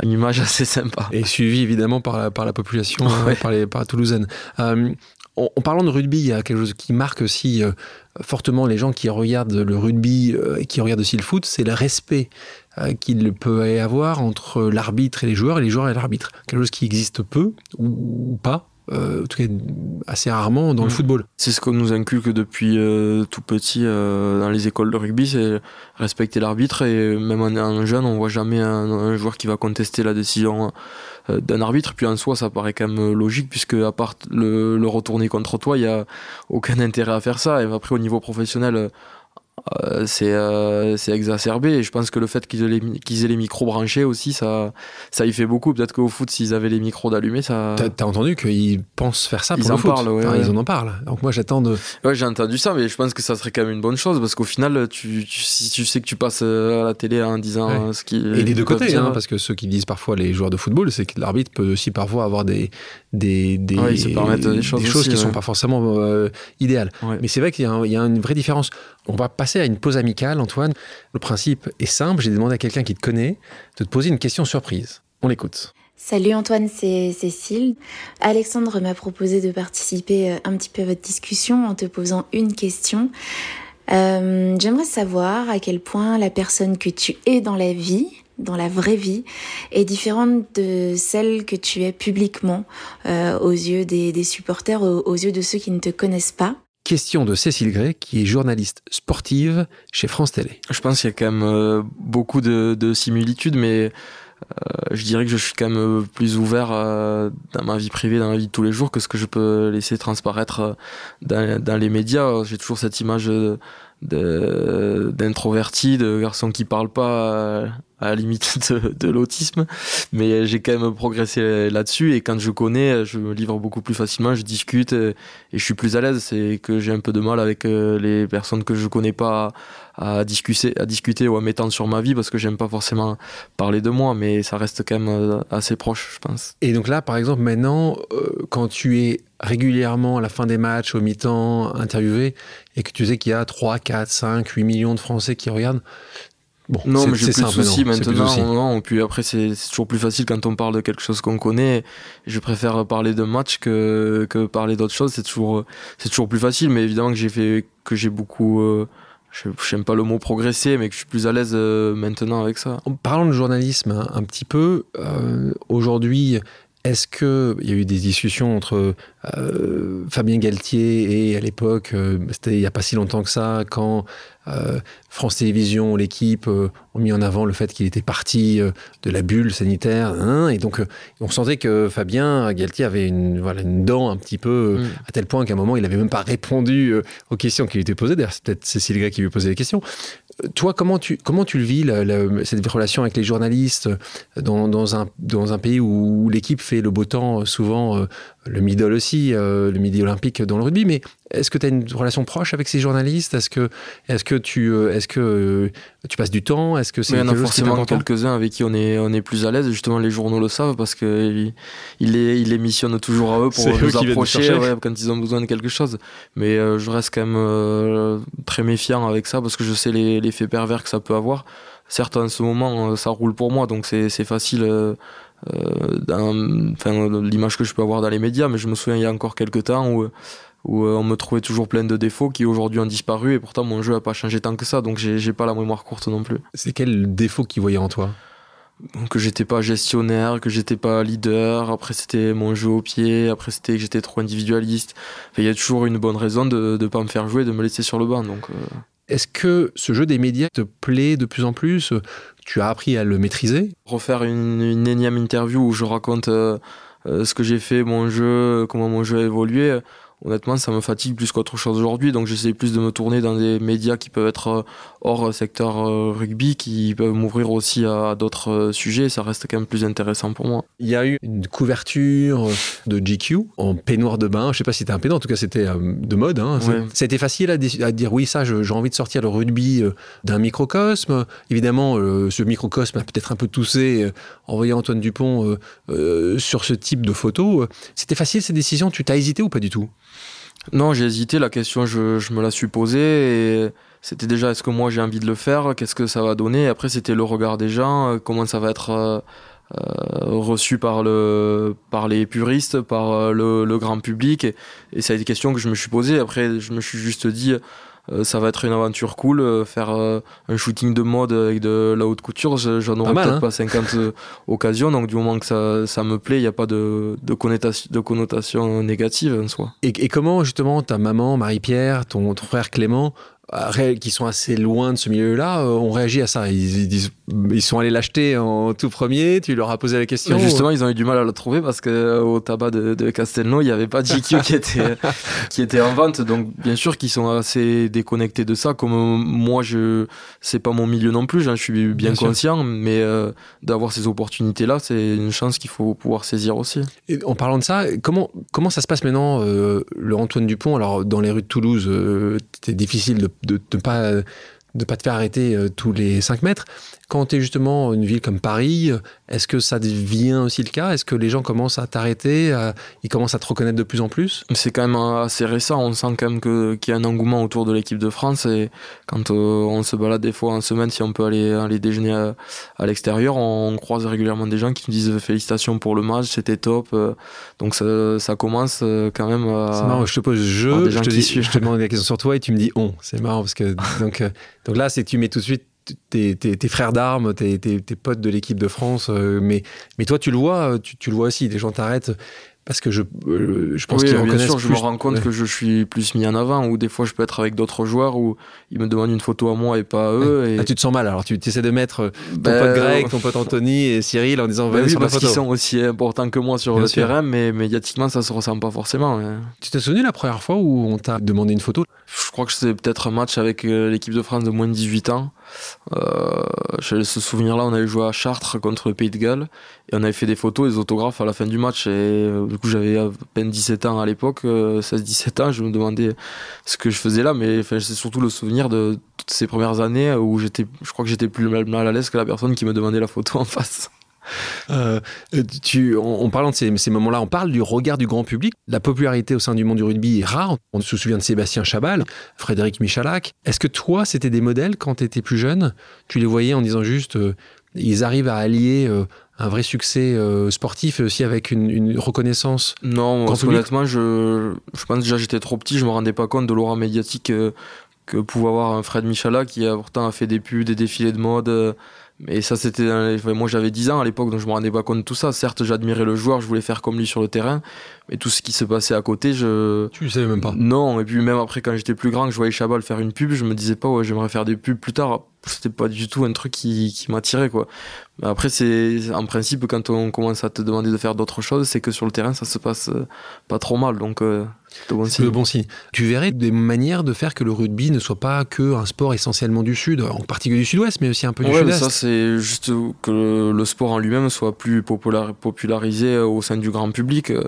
une image assez sympa. Et suivi évidemment par la, par la population, euh, par les par Toulousaine. En, parlant de rugby, il y a quelque chose qui marque aussi fortement les gens qui regardent le rugby et qui regardent aussi le foot, c'est le respect euh, qu'il peut y avoir entre l'arbitre et les joueurs et les joueurs et l'arbitre. Quelque chose qui existe peu ou, pas. Euh, en tout cas assez rarement dans le mm. football. C'est ce qu'on nous inculque depuis euh, tout petit dans les écoles de rugby, c'est respecter l'arbitre et même en, jeune, on voit jamais un, joueur qui va contester la décision d'un arbitre. Puis en soi, ça paraît quand même logique puisque à part le, le retourner contre toi, il y a aucun intérêt à faire ça. Et après, au niveau professionnel euh, c'est euh, c'est exacerbé. Et je pense que le fait qu'ils aient, les, qu'ils aient les micros branchés aussi ça ça y fait beaucoup. Peut-être qu'au foot s'ils avaient les micros d'allumés ça t'as, entendu qu'ils pensent faire ça pour ils en parlent ouais, ils en parlent. Donc moi j'attends de ouais j'ai entendu ça mais je pense que ça serait quand même une bonne chose parce qu'au final tu, tu si tu sais que tu passes euh, à la télé en disant ce qui et les deux côtés hein, parce que ceux qui disent parfois les joueurs de football c'est que l'arbitre peut aussi parfois avoir des des des, des choses, des choses qui sont pas forcément idéales. Mais c'est vrai qu'il y y a une vraie différence on va passer à une pause amicale, Antoine. Le principe est simple. J'ai demandé à quelqu'un qui te connaît de te poser une question surprise. On l'écoute. Salut Antoine, c'est Cécile. Alexandre m'a proposé de participer euh, un petit peu à votre discussion en te posant une question. Euh, j'aimerais savoir à quel point la personne que tu es dans la vie, dans la vraie vie, est différente de celle que tu es publiquement euh, aux yeux des, supporters, aux, yeux de ceux qui ne te connaissent pas. Question de Cécile Gray, qui est journaliste sportive chez France Télé. Je pense qu'il y a quand même euh, beaucoup de, similitudes, mais euh, je dirais que je suis quand même euh, plus ouvert dans ma vie privée, dans ma vie de tous les jours, que ce que je peux laisser transparaître dans, les médias. J'ai toujours cette image d'introverti, de, garçon qui parle pas à, la limite de, l'autisme, mais j'ai quand même progressé là-dessus et quand je connais, je me livre beaucoup plus facilement, je discute et, je suis plus à l'aise. C'est que j'ai un peu de mal avec euh, les personnes que je connais pas à, discuter, à discuter ou à m'étendre sur ma vie parce que j'aime pas forcément parler de moi, mais ça reste quand même euh, assez proche, je pense. Et donc là, par exemple, maintenant, euh, quand tu es régulièrement à la fin des matchs, au mi-temps, interviewé, et que tu sais qu'il y a 3, 4, 5, 8 millions de Français qui regardent, Bon, non, mais j'ai plus de soucis maintenant. Non, puis après, c'est toujours plus facile quand on parle de quelque chose qu'on connaît. Je préfère parler d'un match que, que parler d'autre chose. C'est toujours, c'est toujours plus facile. Mais évidemment que j'ai fait, que j'ai beaucoup, euh, je n'aime pas le mot progresser, mais que je suis plus à l'aise euh, maintenant avec ça. En parlant de journalisme un, petit peu, euh, aujourd'hui, est-ce qu'il y a eu des discussions entre euh, Fabien Galtier et à l'époque, euh, c'était il n'y a pas si longtemps que ça, quand euh, France Télévisions, l'équipe ont mis en avant le fait qu'il était parti de la bulle sanitaire, hein, et donc on sentait que Fabien Galtier avait une, voilà, une dent un petit peu, mm. à tel point qu'à un moment il n'avait même pas répondu aux questions qui lui étaient posées. D'ailleurs, c'est peut-être Cécile Gray qui lui posait les questions. Toi, comment tu, comment tu le vis, cette relation avec les journalistes dans, dans, un, dans un pays où l'équipe fait le beau temps, souvent le middle aussi, le midi olympique dans le rugby, mais est-ce que tu as une relation proche avec ces journalistes? Est-ce que, est que, tu, euh, est-ce que euh, tu passes du temps? Est-ce que c'est Il y en a forcément quelques-uns avec qui on est, on est plus à l'aise. Justement, les journaux le savent parce qu'ils il les, il les missionnent toujours à eux pour nous approcher quand ils ont besoin de quelque chose. Mais euh, je reste quand même très méfiant avec ça parce que je sais l'effet pervers que ça peut avoir. Certes, en ce moment, ça roule pour moi, donc c'est facile. L'image que je peux avoir dans les médias, mais je me souviens il y a encore quelques temps où où euh, on me trouvait toujours plein de défauts qui aujourd'hui ont disparu et pourtant mon jeu n'a pas changé tant que ça donc j'ai pas la mémoire courte non plus. C'est quel défaut qu'ils voyaient en toi? Que j'étais pas gestionnaire, que j'étais pas leader, après c'était mon jeu au pied, après c'était que j'étais trop individualiste. Il y a toujours une bonne raison de ne pas me faire jouer, de me laisser sur le banc. Donc, euh. Est-ce que ce jeu des médias te plaît de plus en plus? Tu as appris à le maîtriser? Refaire une, énième interview où je raconte euh, ce que j'ai fait, mon jeu, comment mon jeu a évolué honnêtement, ça me fatigue plus qu'autre chose aujourd'hui. Donc, j'essaie plus de me tourner dans des médias qui peuvent être euh, hors secteur euh, rugby, qui peuvent m'ouvrir aussi à d'autres euh, sujets. Ça reste quand même plus intéressant pour moi. Il y a eu une couverture de GQ en peignoir de bain. Je sais pas si c'était un peignoir, en tout cas, c'était de mode. Hein. Été facile à, dire oui, ça, j'ai envie de sortir le rugby d'un microcosme. Évidemment, ce microcosme a peut-être un peu toussé en voyant Antoine Dupont sur ce type de photo. C'était facile ces décisions? Tu t'as hésité ou pas du tout? Non, j'ai hésité. La question, je, me la suis posée. Et c'était déjà, est-ce que moi j'ai envie de le faire? Qu'est-ce que ça va donner? Après, c'était le regard des gens. Euh, comment ça va être euh, euh, reçu par, le, par les puristes, par le, grand public. Et, ça a été des questions que je me suis posées. Après, je me suis juste dit ça va être une aventure cool. Euh, faire euh, un shooting de mode avec de la haute couture, j'en aurais peut-être hein. pas 50 occasions. Donc du moment que ça, ça me plaît, il n'y a pas de, de, connotation, de connotation négative en soi. Et, et comment justement ta maman, Marie-Pierre, ton, ton frère Clément qui sont assez loin de ce milieu-là euh, ont réagi à ça. Ils, disent, ils sont allés l'acheter en tout premier. Tu leur as posé la question. justement, ils ont eu du mal à le trouver parce que euh, tabac de, de Castelnau, il n'y avait pas GQ qui était qui était en vente. Donc bien sûr qu'ils sont assez déconnectés de ça. Comme moi, je c'est pas mon milieu non plus. J'en suis bien, conscient, mais euh, d'avoir ces opportunités-là, c'est une chance qu'il faut pouvoir saisir aussi. Et en parlant de ça, comment comment ça se passe maintenant, le Antoine Dupont? Alors dans les rues de Toulouse, c'était difficile de de ne pas, de pas te faire arrêter euh, tous les 5 mètres. Quand tu es justement une ville comme Paris, est-ce que ça devient aussi le cas? Est-ce que les gens commencent à t'arrêter Ils commencent à te reconnaître de plus en plus? C'est quand même assez récent. On sent quand même qu'il y a un engouement autour de l'équipe de France. Et quand euh, on se balade des fois en semaine, si on peut aller, aller déjeuner à, l'extérieur, on, croise régulièrement des gens qui nous disent félicitations pour le match, c'était top. Euh, donc ça, commence euh, quand même à. C'est marrant, je te pose je, je te, dis, je te demande des questions sur toi et tu me dis on. C'est marrant parce que donc, donc là, c'est tu mets tout de suite tes, frères d'armes, tes, potes de l'équipe de France, euh, mais, mais toi tu le vois, tu, le vois aussi, les gens t'arrêtent. parce que je, euh, je pense Oui, qu'ils bien reconnaissent sûr, je me rends compte Ouais. que je suis plus mis en avant, ou des fois je peux être avec d'autres joueurs, où ils me demandent une photo à moi et pas à eux. Et... Ah, tu te sens mal, alors tu essaies de mettre euh, ton Ben, pote Greg, ton pote Anthony et Cyril en disant Ben oui, sur parce qu'ils sont aussi importants que moi sur Bien le sûr. terrain, mais médiatiquement ça se ressent pas forcément. hein. Tu t'es souvenu la première fois où on t'a demandé une photo? Je crois que c'est peut-être un match avec euh, l'équipe de France de moins de 18 ans. Euh, ce souvenir-là, on avait joué à Chartres contre le Pays de Galles et on avait fait des photos, des autographes à la fin du match. Et euh, du coup, j'avais à peine 17 ans à l'époque, euh, 16-17 ans. Je me demandais ce que je faisais là, mais c'est surtout le souvenir de toutes ces premières années où j'étais, je crois que j'étais plus mal à l'aise que la personne qui me demandait la photo en face. Euh, tu, en, en parlant de ces, ces moments-là, on parle du regard du grand public. La popularité au sein du monde du rugby est rare. On se souvient de Sébastien Chabal, Frédéric Michalak. Est-ce que toi, c'était des modèles quand tu étais plus jeune? Tu les voyais en disant juste, euh, ils arrivent à allier euh, un vrai succès euh, sportif et aussi avec une, une reconnaissance Non, parce honnêtement, je, je pense déjà j'étais trop petit, je me rendais pas compte de l'aura médiatique euh, que pouvait avoir un Fred Michala qui a pourtant a fait des pubs, des défilés de mode. euh, Mais ça, c'était. dans les- enfin, moi, j'avais 10 ans à l'époque, donc je me rendais pas compte de tout ça. Certes, j'admirais le joueur, je voulais faire comme lui sur le terrain, mais tout ce qui se passait à côté, je. Tu ne savais même pas. Non, et puis même après, quand j'étais plus grand, que je voyais Chabal faire une pub, je me disais pas, ouais, j'aimerais faire des pubs plus tard. C'était pas du tout un truc qui, qui m'attirait, quoi. Après, c'est en principe, quand on commence à te demander de faire d'autres choses, c'est que sur le terrain, ça se passe euh, pas trop mal. Donc, euh, c'est bon signe. le bon signe. Tu verrais des manières de faire que le rugby ne soit pas que un sport essentiellement du sud, en particulier du sud-ouest, mais aussi un peu du Ouais, sud-est. ça, c'est juste que le, sport en lui-même soit plus popula- popularisé euh, au sein du grand public. Euh,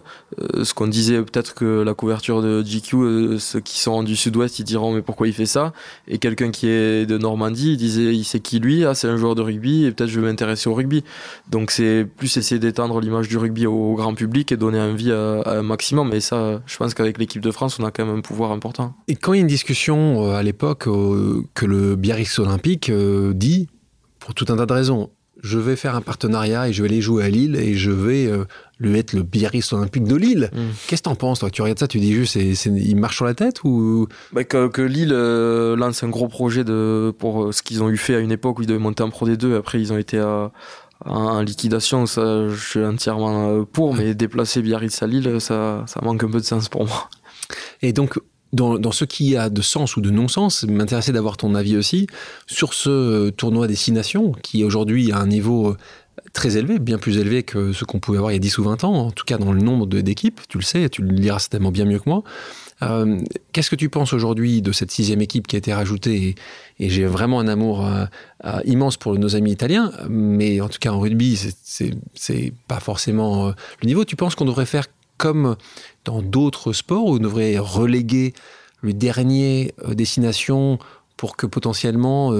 ce qu'on disait, peut-être que la couverture de GQ, euh, ceux qui sont du sud-ouest, ils diront, mais pourquoi il fait ça? Et quelqu'un qui est de Normandie, il disait, il sait qui lui Ah, c'est un joueur de rugby, et peut-être je vais m'intéresser au rugby. Donc, c'est plus essayer d'étendre l'image du rugby au, grand public et donner envie à, à un maximum. Et ça, je pense qu'avec l'équipe de France, on a quand même un pouvoir important. Et quand il y a une discussion euh, à l'époque euh, que le Biarritz Olympique euh, dit, pour tout un tas de raisons, je vais faire un partenariat et je vais aller jouer à Lille et je vais lui être le Biarritz Olympique de Lille. Mm. Qu'est-ce que t'en penses, toi? Tu regardes ça, tu dis juste, c'est, c'est- il marche sur la tête ou? Bah, que, que Lille euh, lance un gros projet de, pour euh, ce qu'ils ont eu fait à une époque où ils devaient monter en Pro D2, après ils ont été à, à- en liquidation, ça je suis entièrement euh, pour, mais déplacer Biarritz à Lille, ça, ça manque un peu de sens pour moi. Et donc, dans, dans ce qui a de sens ou de non-sens, m'intéressait d'avoir ton avis aussi sur ce tournoi Destination qui aujourd'hui a un niveau euh, très élevé, bien plus élevé que ce qu'on pouvait avoir il y a 10 ou 20 ans, en tout cas dans le nombre d'équipes, tu le sais, tu le liras certainement bien mieux que moi. Euh, Qu'est-ce que tu penses aujourd'hui de cette sixième équipe qui a été rajoutée Et, j'ai vraiment un amour euh, euh, immense pour nos amis italiens, mais en tout cas en rugby, c'est- pas forcément le niveau. Tu penses qu'on devrait faire comme dans d'autres sports où on devrait reléguer le dernier destination pour que potentiellement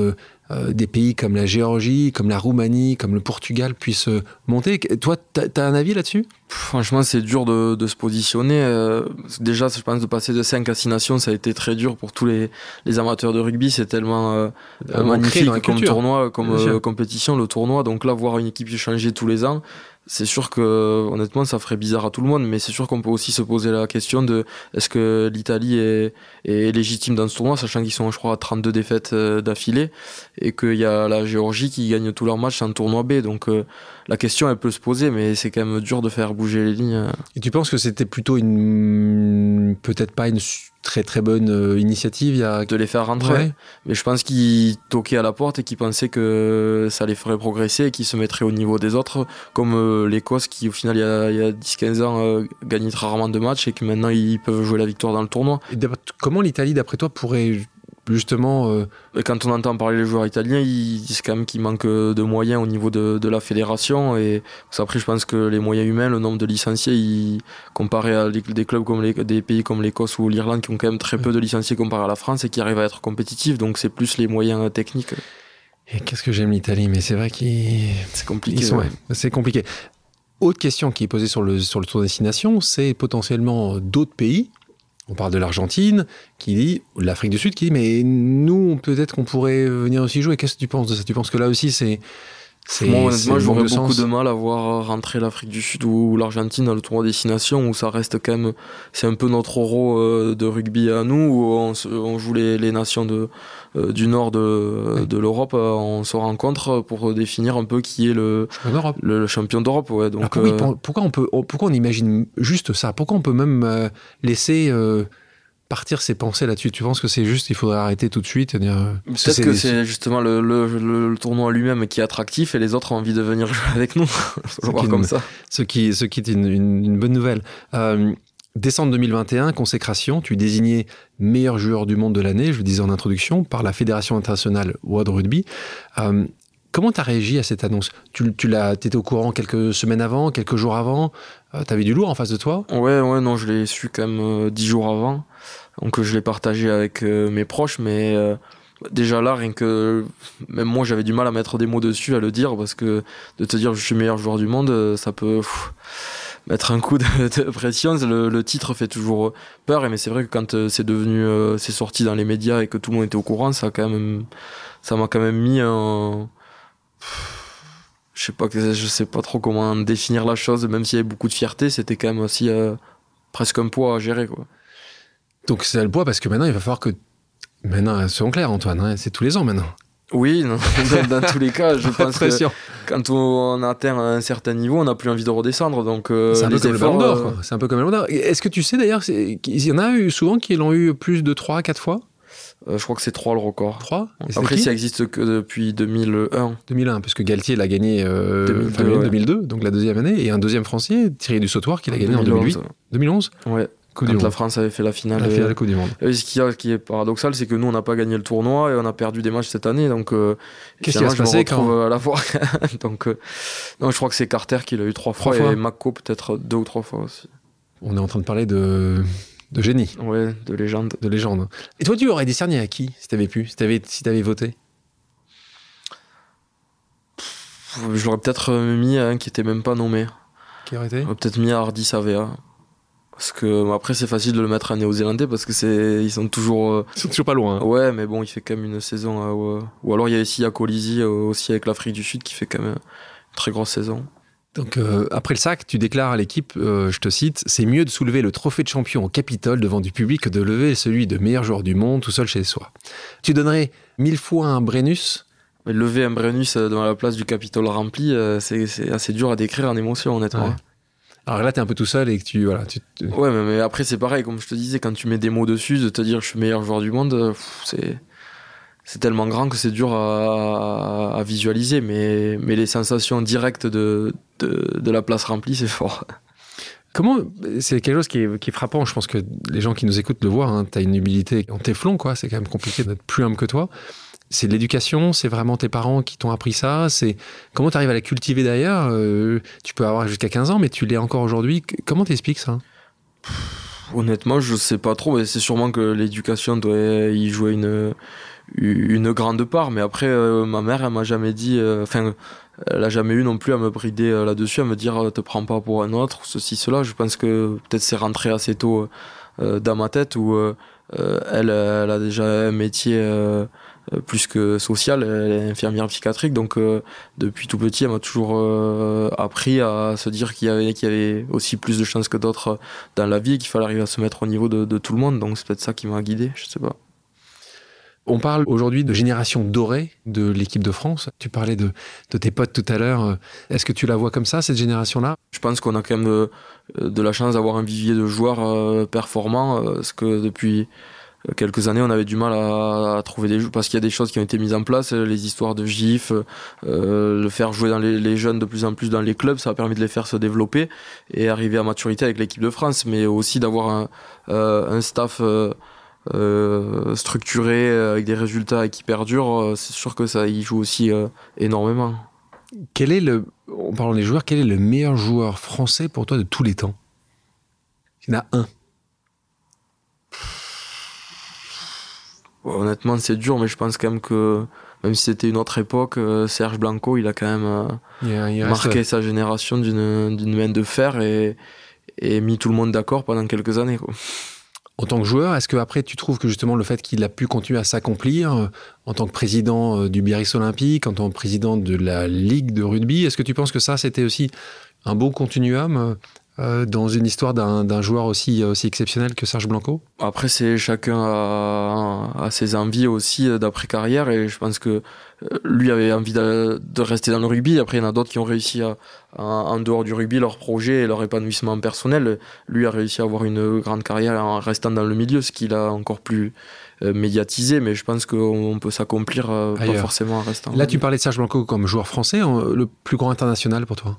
euh, des pays comme la Géorgie, comme la Roumanie, comme le Portugal puissent euh, monter. Toi, tu as, un avis là-dessus? Franchement, c'est dur de, de se positionner. euh, déjà, je pense de passer de 5 à 6 nations, ça a été très dur pour tous les, les amateurs de rugby. C'est tellement euh, magnifique comme culture. tournoi, comme euh, compétition, le tournoi. Donc là, voir une équipe changer tous les ans, c'est sûr que honnêtement, ça ferait bizarre à tout le monde. Mais c'est sûr qu'on peut aussi se poser la question de est-ce que l'Italie est, est légitime dans ce tournoi, sachant qu'ils sont, je crois, à 32 défaites euh, d'affilée et qu'il y a la Géorgie qui gagne tous leurs matchs en tournoi B. Donc euh, la question, elle peut se poser, mais c'est quand même dur de faire bouger les lignes. Et tu penses que c'était plutôt une peut-être pas une très très bonne euh, initiative il y a de les faire rentrer. Ouais. Mais je pense qu'ils toquaient à la porte et qu'ils pensaient que ça les ferait progresser et qu'ils se mettraient au niveau des autres, comme euh, l'Écosse qui, au final, il y a, il y a 10-15 ans, euh, gagnait très rarement de matchs et que maintenant ils peuvent jouer la victoire dans le tournoi. Et comment l'Italie, d'après toi, pourrait justement euh, quand on entend parler les joueurs italiens, ils disent quand même qu'il manque de moyens au niveau de, de la fédération. Et après, je pense que les moyens humains, le nombre de licenciés, ils, comparé à des clubs comme les, des pays comme l'Écosse ou l'Irlande qui ont quand même très peu de licenciés comparé à la France et qui arrivent à être compétitifs, donc c'est plus les moyens techniques. et qu'est-ce que j'aime l'Italie, mais c'est vrai qu'ils C'est compliqué. Ouais, c'est compliqué. Autre question qui est posée sur le, sur le tour destination, c'est potentiellement d'autres pays. On parle de l'Argentine, qui dit, l'Afrique du Sud, qui dit, mais nous, peut-être qu'on pourrait venir aussi jouer. Qu'est-ce que tu penses de ça? Tu penses que là aussi, c'est, Moi, honnêtement, j'aurais beaucoup de mal à voir rentrer l'Afrique du Sud ou l'Argentine dans le tournoi Destination où ça reste quand même, c'est un peu notre euro euh, de rugby à nous, où on, on joue les, les, nations de, euh, du nord de, de l'Europe, euh, on se rencontre pour définir un peu qui est le, le, champion d'Europe. Ouais, donc, pourquoi, on peut, pourquoi on imagine juste ça? Pourquoi on peut même laisser partir ses pensées là-dessus Tu penses que c'est juste, il faudrait arrêter tout de suite euh, Peut-être que c'est justement le, le, tournoi lui-même qui est attractif et les autres ont envie de venir jouer avec nous. voir comme ça. Ce qui, ce qui est une, une, bonne nouvelle. Euh, décembre 2021, consécration, tu es désigné meilleur joueur du monde de l'année, je le disais en introduction, par la Fédération internationale World Rugby. Euh, comment tu as réagi à cette annonce? Tu, tu l'as, étais au courant quelques semaines avant, quelques jours avant? Tu avais du lourd en face de toi? Ouais, ouais, non, je l'ai su quand même dix jours avant. Donc je l'ai partagé avec euh, mes proches, mais euh, déjà là, rien que même moi j'avais du mal à mettre des mots dessus, à le dire, parce que de te dire je suis meilleur joueur du monde, euh, ça peut mettre un coup de, pression. Le, titre fait toujours peur, mais c'est vrai que quand c'est devenu, c'est sorti dans les médias et que tout le monde était au courant, ça quand même, ça m'a quand même mis un je sais pas je sais pas trop comment définir la chose même s'il y avait beaucoup de fierté c'était quand même aussi presque un poids à gérer quoi donc c'est le poids parce que maintenant il va falloir que. Maintenant, soyons clairs, Antoine, hein, c'est tous les ans maintenant. Oui, dans, tous les cas, je pense que quand on atteint un certain niveau, on n'a plus envie de redescendre. Donc, euh, c'est un, peu comme le euh, C'est un peu comme le. Est-ce que tu sais d'ailleurs, il y en a eu souvent qui l'ont eu plus de 3 4 fois? Euh, je crois que c'est 3 le record. 3 Après, ça existe que depuis 2001. 2001, parce que Galtier l'a gagné euh, 2002, 2002, donc la deuxième année, et un deuxième français, Thierry du Sautoir, qui l'a gagné en 2008. 2011 Ouais. Quand la France avait fait la finale. La finale Coupe du Monde. ce qui, qui est paradoxal, c'est que nous, on n'a pas gagné le tournoi et on a perdu des matchs cette année. Donc, euh, qu'est-ce qui va se passer quand à la fois Donc, euh, non, je crois que c'est Carter qui l'a eu trois fois, et Mako peut-être deux ou trois fois aussi. On est en train de parler de de génie. Ouais, de légende. De légende. Et toi, tu aurais décerné à qui si t'avais pu, si t'avais si avais voté? Je l'aurais peut-être mis à un qui était même pas nommé. Qui aurait été? Peut-être mis à Hardy Savea. Parce que après c'est facile de le mettre à Néo-Zélandais parce que c'est ils sont toujours euh, ils sont toujours pas loin. Hein. Ouais, mais bon, il fait quand même une saison euh, ou alors il y a ici à Colisi euh, aussi avec l'Afrique du Sud qui fait quand même une très grosse saison. Donc après le sac, tu déclares à l'équipe, je te cite, c'est mieux de soulever le trophée de champion au Capitole devant du public que de lever celui de meilleur joueur du monde tout seul chez soi. Tu donnerais mille fois un Brennus? Lever un Brennus devant la place du Capitole rempli, c'est assez dur à décrire en émotion honnêtement. Alors là, t'es un peu tout seul et que tu. Voilà, tu, Ouais, mais, après, c'est pareil, comme je te disais, quand tu mets des mots dessus, de te dire je suis le meilleur joueur du monde, c'est. C'est tellement grand que c'est dur à, à, visualiser, mais, mais les sensations directes de, de, de la place remplie, c'est fort. Comment c'est quelque chose qui est, qui est, frappant. Je pense que les gens qui nous écoutent le voient. Hein, T'as une humilité en téflon, quoi. C'est quand même compliqué d'être plus humble que toi c'est de l'éducation, c'est vraiment tes parents qui t'ont appris ça, c'est comment tu arrives à la cultiver d'ailleurs euh, Tu peux avoir jusqu'à 15 ans, mais tu l'es encore aujourd'hui. Comment t'expliques ça? Honnêtement, je sais pas trop, mais c'est sûrement que l'éducation doit y jouer une, une grande part. Mais après, euh, ma mère, elle m'a jamais dit, euh, enfin, elle a jamais eu non plus à me brider là-dessus, à me dire te prends pas pour un autre, ceci, cela. Je pense que peut-être c'est rentré assez tôt dans ma tête où elle, elle a déjà un métier euh, plus que sociale, elle est infirmière psychiatrique, donc euh, depuis tout petit, elle m'a toujours euh, appris à se dire qu'il y avait, qu'il y avait aussi plus de chances que d'autres dans la vie, qu'il fallait arriver à se mettre au niveau de, de tout le monde, donc c'est peut-être ça qui m'a guidé, je sais pas. On parle aujourd'hui de génération dorée de l'équipe de France. Tu parlais de, de tes potes tout à l'heure. Est-ce que tu la vois comme ça, cette génération-là? Je pense qu'on a quand même de, de la chance d'avoir un vivier de joueurs performants, parce que depuis euh, quelques années, on avait du mal à, trouver des jeux parce qu'il y a des choses qui ont été mises en place, euh, les histoires de GIF, euh, le faire jouer dans les, jeunes de plus en plus dans les clubs, ça a permis de les faire se développer et arriver à maturité avec l'équipe de France, mais aussi d'avoir un, un staff structuré avec des résultats qui perdurent. c'est sûr que ça y joue aussi énormément. Quel est le, en parlant des joueurs, quel est le meilleur joueur français pour toi de tous les temps? Il y en a un. Honnêtement, c'est dur, mais je pense quand même que même si c'était une autre époque, euh, Serge Blanco, il a quand même euh, marqué sa génération d'une main de fer et, et mis tout le monde d'accord pendant quelques années. Quoi. En tant que joueur, est-ce que après tu trouves que justement le fait qu'il a pu continuer à s'accomplir euh, en tant que président du Biarritz Olympique, en tant que président de la Ligue de rugby, est-ce que tu penses que ça c'était aussi un beau continuum euh, dans une histoire d'un joueur aussi, aussi exceptionnel que Serge Blanco Après, c'est chacun a, ses envies aussi d'après-carrière et je pense que lui avait envie de, rester dans le rugby. Après, il y en a d'autres qui ont réussi à, en dehors du rugby, leur projet et leur épanouissement personnel. Lui a réussi à avoir une grande carrière en restant dans le milieu, ce qu'il a encore plus euh, médiatisé, mais je pense qu'on peut s'accomplir euh, pas forcément en restant. Là, tu parlais de Serge Blanco comme joueur français, le plus grand international pour toi?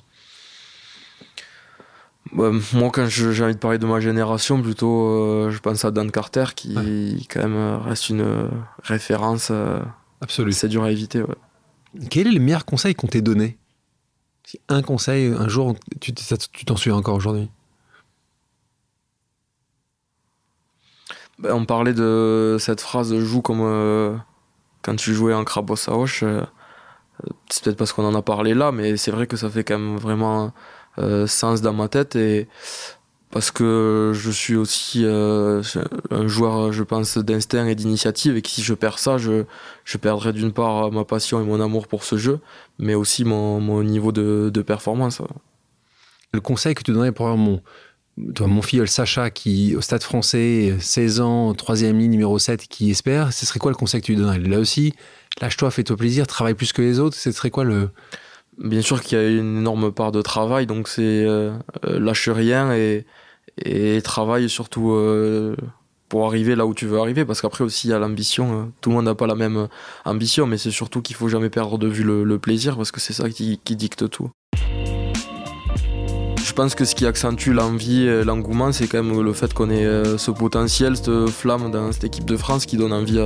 Bah, moi, quand j'ai envie de parler de ma génération, plutôt, euh, je pense à Dan Carter, qui quand même reste une référence. Absolue. C'est dur à éviter. Quel est le meilleur conseil qu'on t'ait donné? Si un conseil, un jour, tu t'en souviens encore aujourd'hui? Ben, On parlait de cette phrase joue comme euh, quand tu jouais en Crabos à Hoche. Euh, c'est peut-être parce qu'on en a parlé là, mais c'est vrai que ça fait quand même vraiment euh, sens dans ma tête. Et parce que je suis aussi euh, un joueur, je pense, d'instinct et d'initiative, et que si je perds ça, je, je perdrai d'une part ma passion et mon amour pour ce jeu, mais aussi mon, mon niveau de, de, performance. Le conseil que tu donnerais pour mon, toi, mon filleul Sacha, qui au stade français, 16 ans, troisième ligne, numéro 7, qui espère, ce serait quoi le conseil que tu lui donnerais? Là aussi, lâche-toi, fais-toi plaisir, travaille plus que les autres, ce serait quoi le... Bien sûr qu'il y a une énorme part de travail, donc c'est euh, euh, lâche rien et travaille surtout euh, pour arriver là où tu veux arriver parce qu'après aussi il y a l'ambition tout le monde n'a pas la même ambition mais c'est surtout qu'il faut jamais perdre de vue le, plaisir parce que c'est ça qui, dicte tout je pense que ce qui accentue l'envie et l'engouement, c'est quand même le fait qu'on ait euh, ce potentiel, cette flamme dans cette équipe de France qui donne envie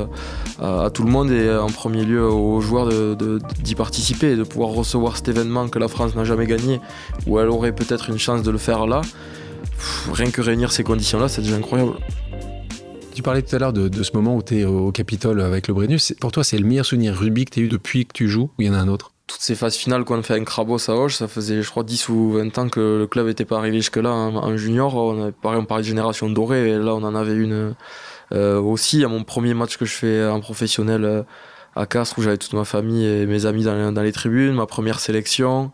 à, tout le monde et en premier lieu aux joueurs d'y participer et de pouvoir recevoir cet événement que la France n'a jamais gagné, où elle aurait peut-être une chance de le faire là rien que réunir ces conditions-là, c'est déjà incroyable. Tu parlais tout à l'heure de, ce moment où tu es au Capitole avec le Brennus. Pour toi, c'est le meilleur souvenir rugby que tu as eu depuis que tu joues ou il y en a un autre? Toutes ces phases finales qu'on fait un Crabos à Hoche, ça faisait, je crois, 10 ou 20 ans que le club n'était pas arrivé jusque-là en, junior. On avait, pareil, on parlait de génération dorée et là, on en avait une euh, aussi. À mon premier match que je fais en professionnel euh, à Castres, où j'avais toute ma famille et mes amis dans, dans les tribunes, ma première sélection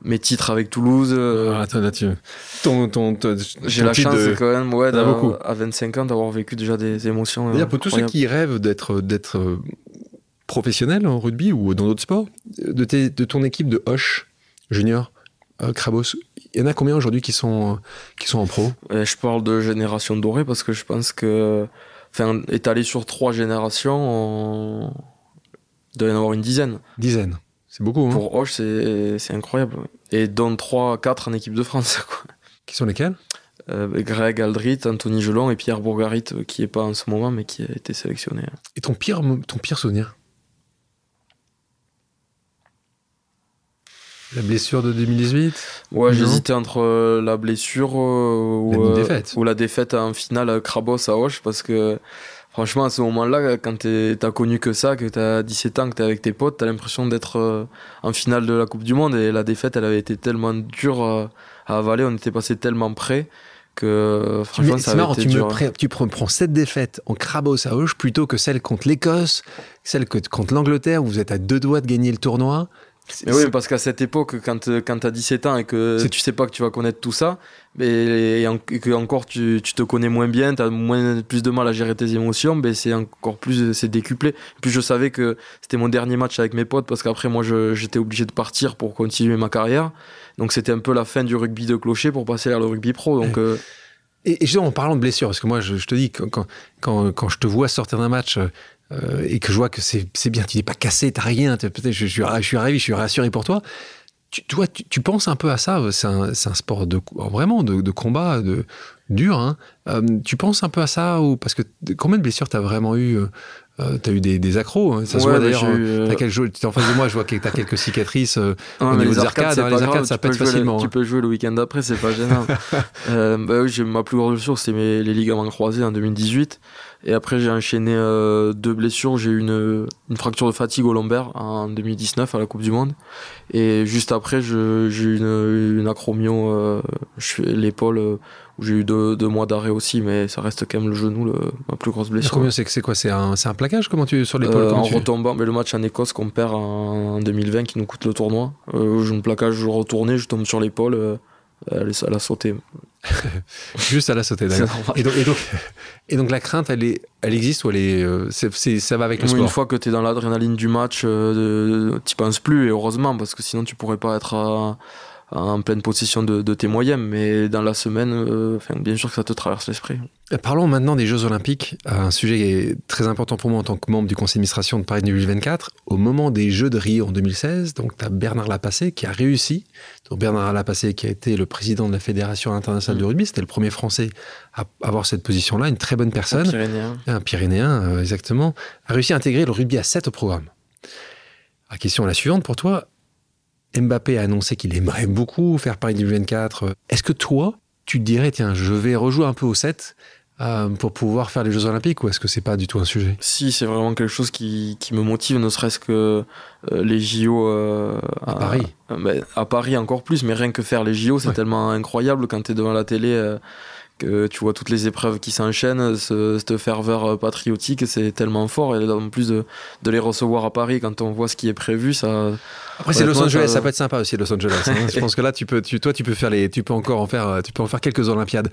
mes titres avec Toulouse. Euh, ah, attends, là, tu... ton, ton, J'ai la chance quand même, ouais, à 25 ans, d'avoir vécu déjà des émotions. D'ailleurs, pour tous ceux qui rêvent d'être d'être euh, professionnels en rugby ou dans d'autres sports, de, de ton équipe de Hoche junior, euh, Krabos, il y en a combien aujourd'hui qui sont qui sont en pro? Je parle de génération dorée parce que je pense que, enfin, étalé sur trois générations, on... il doit y en avoir une dizaine. Dizaine. C'est beaucoup. Hein. Pour Hoche, c'est incroyable. Et dont 3, 4 en équipe de France. Quoi. Qui sont lesquels? Euh, Greg Aldrit, Anthony Gelon et Pierre Bourgarit, euh, qui n'est pas en ce moment, mais qui a été sélectionné. Et ton pire, ton pire souvenir? La blessure de 2018 Ouais, j'hésitais entre euh, la blessure ou, ou, la défaite en finale à Krabos à Hoche parce que franchement, à ce moment-là, quand t'as connu que ça, que t'as 17 ans, que t'es avec tes potes, t'as l'impression d'être euh, en finale de la Coupe du Monde. Et la défaite, elle avait été tellement dure euh, à avaler, on était passé tellement près que franchement, ça avait été tu dur. tu prends cette défaite en crabos à Auch plutôt que celle contre l'Écosse, celle contre l'Angleterre où vous êtes à deux doigts de gagner le tournoi. Mais oui, parce qu'à cette époque, quand, quand tu as 17 ans et que tu sais pas que tu vas connaître tout ça, et, que encore tu, tu, te connais moins bien, tu as moins, plus de mal à gérer tes émotions, ben c'est encore plus, c'est décuplé. Puis je savais que c'était mon dernier match avec mes potes parce qu'après moi j'étais obligé de partir pour continuer ma carrière. Donc c'était un peu la fin du rugby de clocher pour passer vers le rugby pro. Donc, euh, et, et, en parlant de blessures, parce que moi je, je te dis, quand, quand, quand, je te vois sortir d'un match, euh, et que je vois que c'est bien, tu n'es pas cassé, tu n'as rien, je, je, suis arrivé, je suis rassuré pour toi. Tu, toi, tu, penses un peu à ça, c'est un, un, sport de, vraiment de, de combat, de, dur. Hein. Euh, tu penses un peu à ça ou Parce que combien de blessures tu as vraiment eu euh, tu as eu des, des accros, hein. ça se voit bah, d'ailleurs. Es en face de moi, je vois que tu as quelques cicatrices au niveau des arcades. Hein, les arcades, ça pète facilement. tu peux jouer le week-end d'après, c'est pas gênant. euh, bah, ma plus grosse blessure, c'est les ligaments croisés en 2018. Et après, j'ai enchaîné euh, deux blessures. J'ai eu une, une, fracture de fatigue au lombaire en 2019 à la Coupe du Monde. Et juste après, j'ai eu une, une acromio, euh, l'épaule, euh, où j'ai eu deux, deux mois d'arrêt aussi, mais ça reste quand même le genou, le, ma plus grosse blessure. c'est quoi C'est un, un, plaquage Comment tu sur l'épaule En retombant, mais le match en Écosse qu'on perd en, 2020 qui nous coûte le tournoi. j'ai une plaquage, je retournais, je tombe sur l'épaule elle, elle, a sauté. Juste, elle a sauté, Et donc, et, donc, la crainte, elle, est, elle existe ou elle est, euh, ça va avec le sport Une fois que tu es dans l'adrénaline du match, euh, tu penses plus, et heureusement, parce que sinon tu pourrais pas être à, en pleine possession de, tes moyens, mais dans la semaine, euh, bien sûr que ça te traverse l'esprit. Euh, parlons maintenant des Jeux Olympiques, euh, un sujet très important pour moi en tant que membre du conseil d'administration de Paris 2024. Au moment des Jeux de Rio en 2016, donc tu as Bernard Lapassé qui a réussi. Donc Bernard Lapassé qui a été le président de la Fédération internationale de rugby, c'était le premier Français à avoir cette position-là, une très bonne personne. Un Pyrénéen. Un Pyrénéen, exactement. A réussi à intégrer le rugby à 7 au programme. La question est la suivante pour toi. Mbappé a annoncé qu'il aimerait beaucoup faire Paris 2024. Est-ce que toi, tu te dirais, tiens, je vais rejouer un peu au 7 euh, pour pouvoir faire les Jeux Olympiques ou est-ce que c'est pas du tout un sujet? Si, c'est vraiment quelque chose qui, qui me motive, ne serait-ce que euh, les JO euh, à, Paris. Ben, à Paris encore plus, mais rien que faire les JO, c'est tellement incroyable quand tu es devant la télé que tu vois toutes les épreuves qui s'enchaînent, ce, cette ferveur patriotique, c'est tellement fort. Et en plus de, de, les recevoir à Paris, quand on voit ce qui est prévu, ça. Après, c'est Los Angeles, ça... peut être sympa aussi, Los Angeles. Hein. Je pense que là, tu peux, tu, toi, tu peux faire les, tu peux encore en faire, tu peux en faire quelques Olympiades.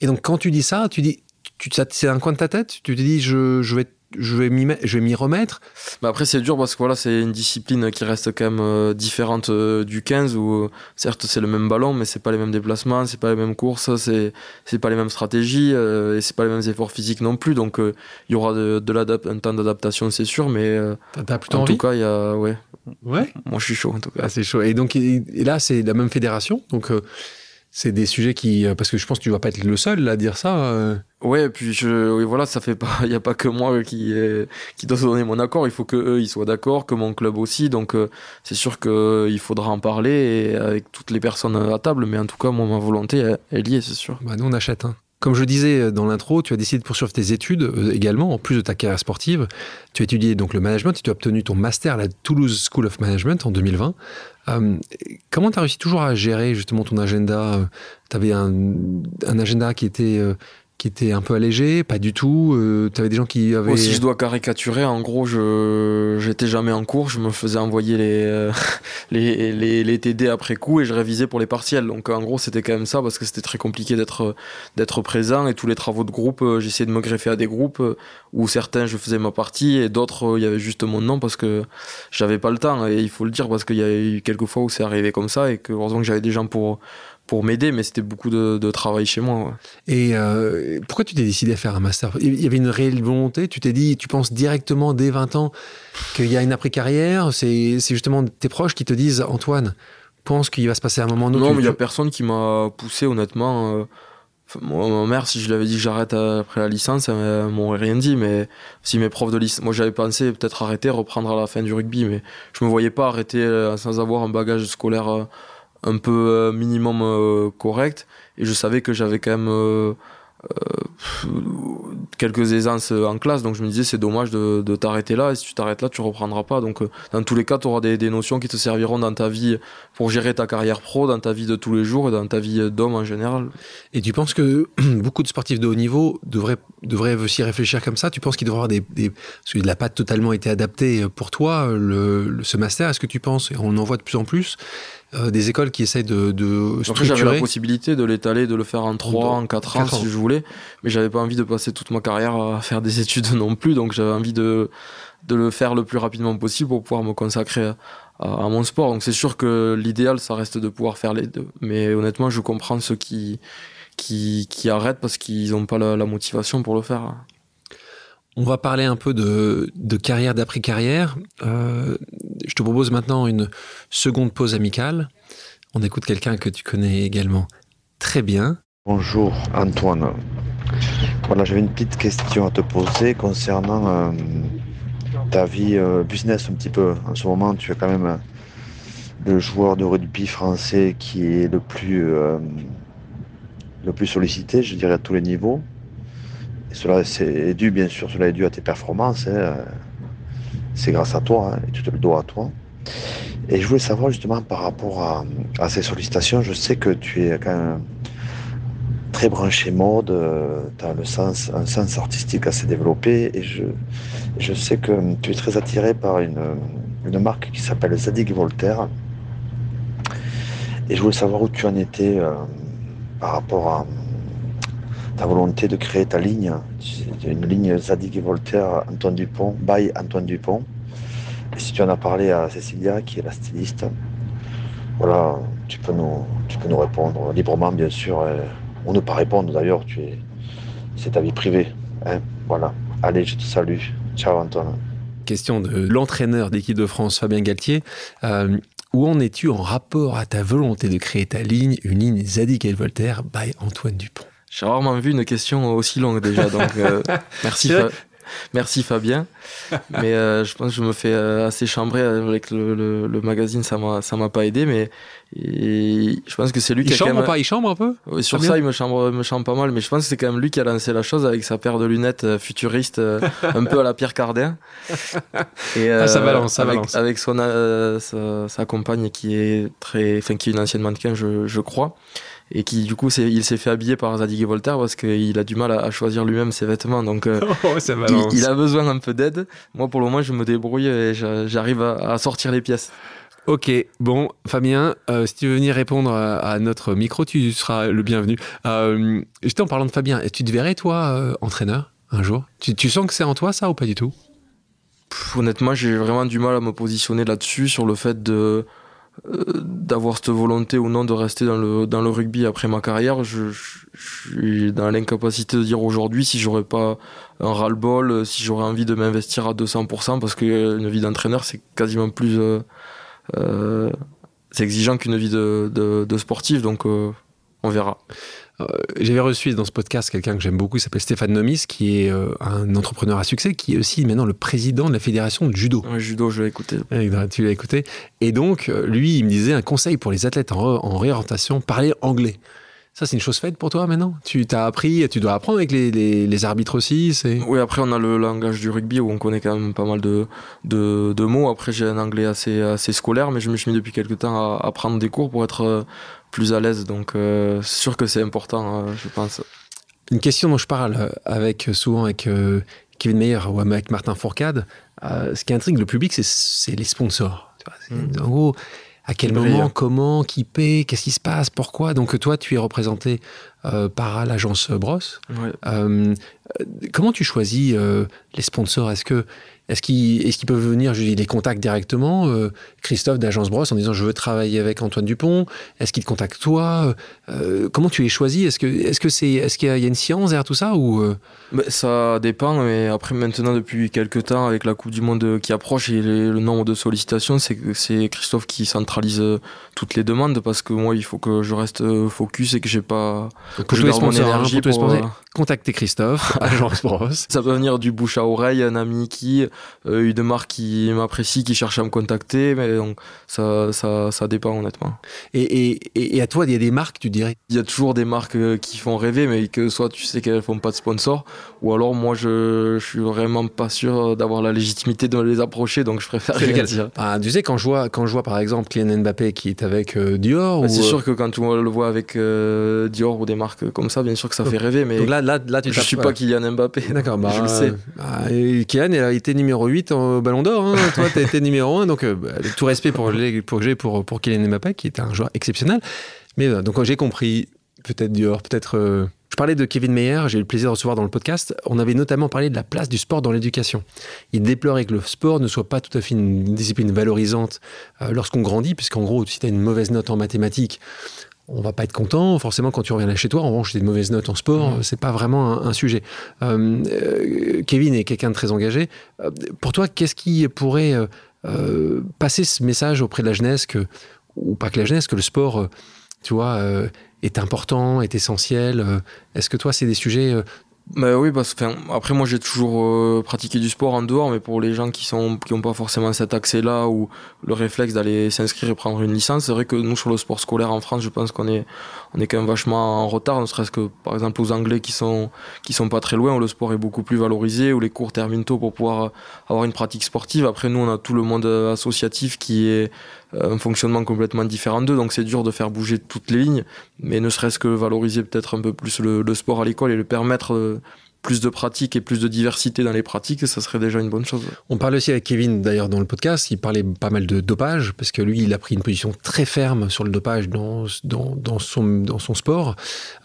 Et donc, quand tu dis ça, tu dis, tu, c'est un coin de ta tête, tu te dis, je, je vais je vais m'y je vais m'y remettre. Après c'est dur parce que voilà c'est une discipline qui reste quand même euh, différente euh, du 15 où euh, certes c'est le même ballon mais c'est pas les mêmes déplacements, c'est pas les mêmes courses, c'est c'est pas les mêmes stratégies et c'est pas les mêmes efforts physiques non plus donc il y aura de, de un temps d'adaptation c'est sûr mais en tout cas il y a ouais. Ouais. Moi je suis chaud en tout cas. Ah, c'est chaud et donc et là c'est la même fédération donc c'est des sujets qui parce que je pense que tu vas pas être le seul à dire ça Ouais, et puis je, oui, voilà, ça fait pas, il y a pas que moi qui qui doit se donner mon accord. Il faut que eux ils soient d'accord, que mon club aussi. Donc euh, c'est sûr que il faudra en parler avec toutes les personnes à table. Mais en tout cas, moi ma volonté elle, y est, c'est sûr. Bah nous on achète. Hein. Comme je disais euh, dans l'intro, tu as décidé de poursuivre tes études euh, également, en plus de ta carrière sportive. Tu as étudié donc le management et tu as obtenu ton master à la Toulouse School of Management en 2020. comment tu as réussi toujours à gérer justement ton agenda? Tu avais un, agenda qui était qui était un peu allégé, pas du tout. Euh, tu avais des gens qui avaient. si je dois caricaturer, en gros, je j'étais jamais en cours, je me faisais envoyer les, euh, les, les, TD après coup et je révisais pour les partiels. Donc en gros, c'était quand même ça parce que c'était très compliqué d'être d'être présent et tous les travaux de groupe, euh, j'essayais de me greffer à des groupes où certains je faisais ma partie et d'autres il y avait juste mon nom parce que j'avais pas le temps et il faut le dire parce qu'il y a eu quelques fois où c'est arrivé comme ça et que heureusement que j'avais des gens pour pour m'aider, mais c'était beaucoup de, travail chez moi. Et euh, pourquoi tu t'es décidé à faire un master? Il y avait une réelle volonté? Tu t'es dit, tu penses directement dès 20 ans qu'il y a une après-carrière? C'est justement tes proches qui te disent, Antoine, pense qu'il va se passer un moment ou Non, mais il n'y a personne qui m'a poussé, honnêtement. Euh, moi, ma mère, si je lui avais dit que j'arrête après la licence, elle m'aurait rien dit. Mais si mes profs de licence, moi j'avais pensé peut-être arrêter, reprendre à la fin du rugby, mais je me voyais pas arrêter euh, sans avoir un bagage scolaire un peu euh, minimum euh, correct. Et je savais que j'avais quand même euh, quelques aisances en classe. Donc je me disais c'est dommage de, de t'arrêter là. Et si tu t'arrêtes là tu reprendras pas. Donc dans tous les cas tu auras des, des, notions qui te serviront dans ta vie pour gérer ta carrière pro dans ta vie de tous les jours et dans ta vie d'homme en général. Et tu penses que beaucoup de sportifs de haut niveau devraient, devraient aussi réfléchir comme ça? Tu penses qu'il devrait avoir des, des parce que il n'a pas totalement été adapté pour toi le, ce master? Est-ce que tu penses? Et on en voit de plus en plus euh, des écoles qui essayent de, de Après, j'avais la possibilité de l'étaler, de le faire en 3, en 4 ans, si je voulais, mais j'avais pas envie de passer toute ma carrière à faire des études non plus, donc j'avais envie de, de le faire le plus rapidement possible pour pouvoir me consacrer à, mon sport. Donc c'est sûr que l'idéal, ça reste de pouvoir faire les deux. Mais honnêtement, je comprends ceux qui, qui, qui arrêtent parce qu'ils n'ont pas la, la motivation pour le faire. On va parler un peu de, carrière d'après-carrière. Euh, je te propose maintenant une seconde pause amicale. On écoute quelqu'un que tu connais également très bien. Bonjour Antoine. Voilà, j'avais une petite question à te poser concernant euh, ta vie euh, business un petit peu. En ce moment, tu es quand même le joueur de rugby français qui est le plus, le plus sollicité, je dirais, à tous les niveaux. Et cela c'est dû, bien sûr, cela est dû à tes performances. Hein. C'est grâce à toi, hein, et tu te le dois à toi. Et je voulais savoir justement par rapport à, ces sollicitations, je sais que tu es quand même très branché mode, euh, tu as le sens, un sens artistique assez développé et je, sais que tu es très attiré par une, une marque qui s'appelle Zadig Voltaire. Et je voulais savoir où tu en étais euh, par rapport à volonté de créer ta ligne, une ligne Zadig Voltaire Antoine Dupont, by Antoine Dupont. Et si tu en as parlé à Cécilia, qui est la styliste, voilà, tu peux nous, tu peux nous répondre librement, bien sûr. ou ne pas répondre d'ailleurs, c'est ta vie privée. Hein, voilà. Allez, je te salue. Ciao Antoine. Question de l'entraîneur d'équipe de France, Fabien Galtier. Euh, où en es-tu en rapport à ta volonté de créer ta ligne, une ligne Zadig et Voltaire by Antoine Dupont? J'ai rarement vu une question aussi longue déjà, donc euh, merci. Merci Fabien. mais euh, je pense que je me fais euh, assez chambrer avec le, magazine, ça m'a ça m'a pas aidé, mais je pense que c'est lui qui a chambre même... pas, il chambre un peu? sur ça, il me chambre me chambre pas mal, mais je pense que c'est quand même lui qui a lancé la chose avec sa paire de lunettes euh, futuristes, un peu à la Pierre Cardin. Et ah, ça balance, ça avec, balance. Avec son sa, sa, compagne qui est très, enfin qui est une ancienne mannequin, je, je crois et qui du coup il s'est fait habiller par Zadig et Voltaire parce qu'il a du mal à, choisir lui-même ses vêtements. Donc euh, oh, il, a besoin un peu d'aide. Moi pour le moment je me débrouille et j'arrive à, sortir les pièces. Ok, bon, Fabien, euh, si tu veux venir répondre à, notre micro, tu seras le bienvenu. Euh, J'étais en parlant de Fabien, tu te verrais, toi, euh, entraîneur, un jour? Tu, tu, sens que c'est en toi, ça, ou pas du tout? Honnêtement, j'ai vraiment du mal à me positionner là-dessus, sur le fait de, d'avoir cette volonté ou non de rester dans le, dans le rugby après ma carrière, je, suis dans l'incapacité de dire aujourd'hui si j'aurais pas un ras-le-bol, euh, si j'aurais envie de m'investir à 200%, parce qu'une vie d'entraîneur, c'est quasiment plus euh, c'est exigeant qu'une vie de, de, de, sportif, donc on verra. Euh, j'avais reçu dans ce podcast quelqu'un que j'aime beaucoup, il s'appelle Stéphane Nomis, qui est euh, un entrepreneur à succès, qui est aussi maintenant le président de la fédération de judo. judo, je l'ai écouté. tu l'as écouté. Et donc, euh, lui, il me disait un conseil pour les athlètes en, réorientation, parler anglais. Ça, c'est une chose faite pour toi maintenant? Tu t'as appris, tu dois apprendre avec les, les, arbitres aussi Oui, après, on a le langage du rugby où on connaît quand même pas mal de, de, de mots. Après, j'ai un anglais assez, assez scolaire, mais je me suis mis depuis quelques temps à, à prendre des cours pour être plus à l'aise. Donc, euh, c'est sûr que c'est important, hein, je pense. Une question dont je parle euh, avec souvent avec euh, Kevin Meyer ou avec Martin Fourcade, ce qui intrigue le public, c'est les sponsors. Mm. En gros, à quel moment, comment, qui paie, qu'est-ce qui se passe, pourquoi? Donc toi, tu es représenté par l'agence Bros. comment tu choisis les sponsors? Est-ce que est-ce qu'ils peuvent venir, je dis, les contacts directement euh, Christophe d'Agence Bros en disant je veux travailler avec Antoine Dupont Est-ce qu'il te contacte toi euh, Comment tu les choisis Est-ce que est-ce que c'est est-ce qu'il y, a une science derrière tout ça ou euh? Ça dépend. Mais après maintenant depuis quelques temps avec la Coupe du Monde qui approche et le nombre de sollicitations, c'est c'est Christophe qui centralise toutes les demandes parce que moi il faut que je reste focus et que j'ai pas que je mon hein, énergie pour, contacter Christophe, Agence Bros. Ça peut venir du bouche à oreille, un ami qui, euh, une marque qui m'apprécie, qui cherche à me contacter, mais donc ça, ça, ça dépend honnêtement. Et, et, et à toi, il y a des marques, tu dirais? Il y a toujours des marques euh, qui font rêver, mais que soit tu sais qu'elles font pas de sponsor, ou alors moi je, je suis vraiment pas sûr d'avoir la légitimité de les approcher, donc je préfère rien dire. Ah, tu sais, quand je vois, quand je vois par exemple Kylian Mbappé qui est avec euh, Dior, bah, c'est sûr que quand on le voit avec Dior ou des marques comme ça, bien sûr que ça fait rêver, mais là, là, tu Je suis pas Kylian Mbappé. D'accord, bah, je le sais. Bah, Kylian a été numéro 8 au Ballon d'Or. Hein. Toi, tu as été numéro 1. Donc, euh, bah, tout respect pour, pour que j'ai pour, pour Kylian Mbappé, qui est un joueur exceptionnel. Mais euh, donc, j'ai compris, peut-être Dior, peut-être. Euh, je parlais de Kevin Meyer, j'ai eu le plaisir de recevoir dans le podcast. On avait notamment parlé de la place du sport dans l'éducation. Il déplorait que le sport ne soit pas tout à fait une discipline valorisante lorsqu'on grandit, puisqu'en gros, si tu as une mauvaise note en mathématiques, on va pas être content forcément quand tu reviens chez toi. En revanche, des mauvaises notes en sport, mmh. c'est pas vraiment un, sujet. Euh, euh, Kevin est quelqu'un de très engagé. Euh, pour toi, qu'est-ce qui pourrait passer ce message auprès de la jeunesse que, ou pas que la jeunesse, que le sport, tu vois, est important, est essentiel Est-ce que toi, c'est des sujets bah oui, parce que après moi j'ai toujours euh, pratiqué du sport en dehors, mais pour les gens qui sont qui ont pas forcément cet accès-là ou le réflexe d'aller s'inscrire et prendre une licence, c'est vrai que nous sur le sport scolaire en France, je pense qu'on est on est quand même vachement en retard, ne serait-ce que par exemple aux Anglais qui sont qui sont pas très loin, où le sport est beaucoup plus valorisé, où les cours terminent tôt pour pouvoir avoir une pratique sportive. Après nous, on a tout le monde associatif qui est euh, un fonctionnement complètement différent d'eux, donc c'est dur de faire bouger toutes les lignes, mais ne serait-ce que valoriser peut-être un peu plus le, sport à l'école et le permettre euh, plus de pratique et plus de diversité dans les pratiques, ça serait déjà une bonne chose. On parle aussi avec Kevin d'ailleurs dans le podcast, il parlait pas mal de dopage, parce que lui, il a pris une position très ferme sur le dopage dans, dans, dans son, dans son sport.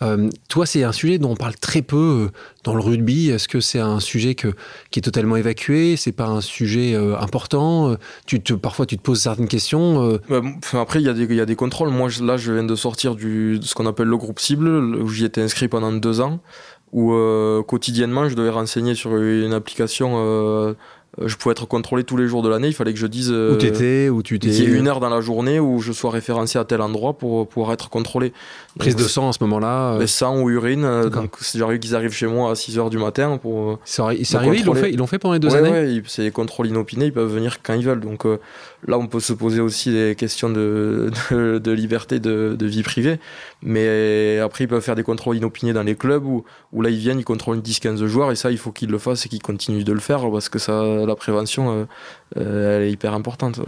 Euh, toi, c'est un sujet dont on parle très peu euh, dans le rugby. Est-ce que c'est un sujet que, qui est totalement évacué? C'est pas un sujet euh, important? Tu te, Parfois, tu te poses certaines questions. Bah, après, il y, a des, il y a des contrôles. Moi, là, je viens de sortir du, de ce qu'on appelle le groupe cible, où j'y étais inscrit pendant deux ans où euh, quotidiennement je devais renseigner sur une application euh, je pouvais être contrôlé tous les jours de l'année. Il fallait que je dise où t'étais, où tu t'es. Qu'il y ait une heure dans la journée où je sois référencé à tel endroit pour pouvoir être contrôlé. Prise de sang à ce moment-là. Euh... Sang ou urine. Donc c'est arrivé qu'ils arrivent chez moi à 6 heures du matin pour. C'est arrivé, ils l'ont fait, ils l'ont fait pendant les deux années? Ouais, c'est des contrôles inopinés. Ils peuvent venir quand ils veulent. Donc là, on peut se poser aussi des questions de, de, de liberté, de, de, vie privée. Mais après, ils peuvent faire des contrôles inopinés dans les clubs où, où là, ils viennent, ils contrôlent 10-15 joueurs. Et ça, il faut qu'ils le fassent et qu'ils continuent de le faire parce que ça, la prévention, euh, euh, elle est hyper importante.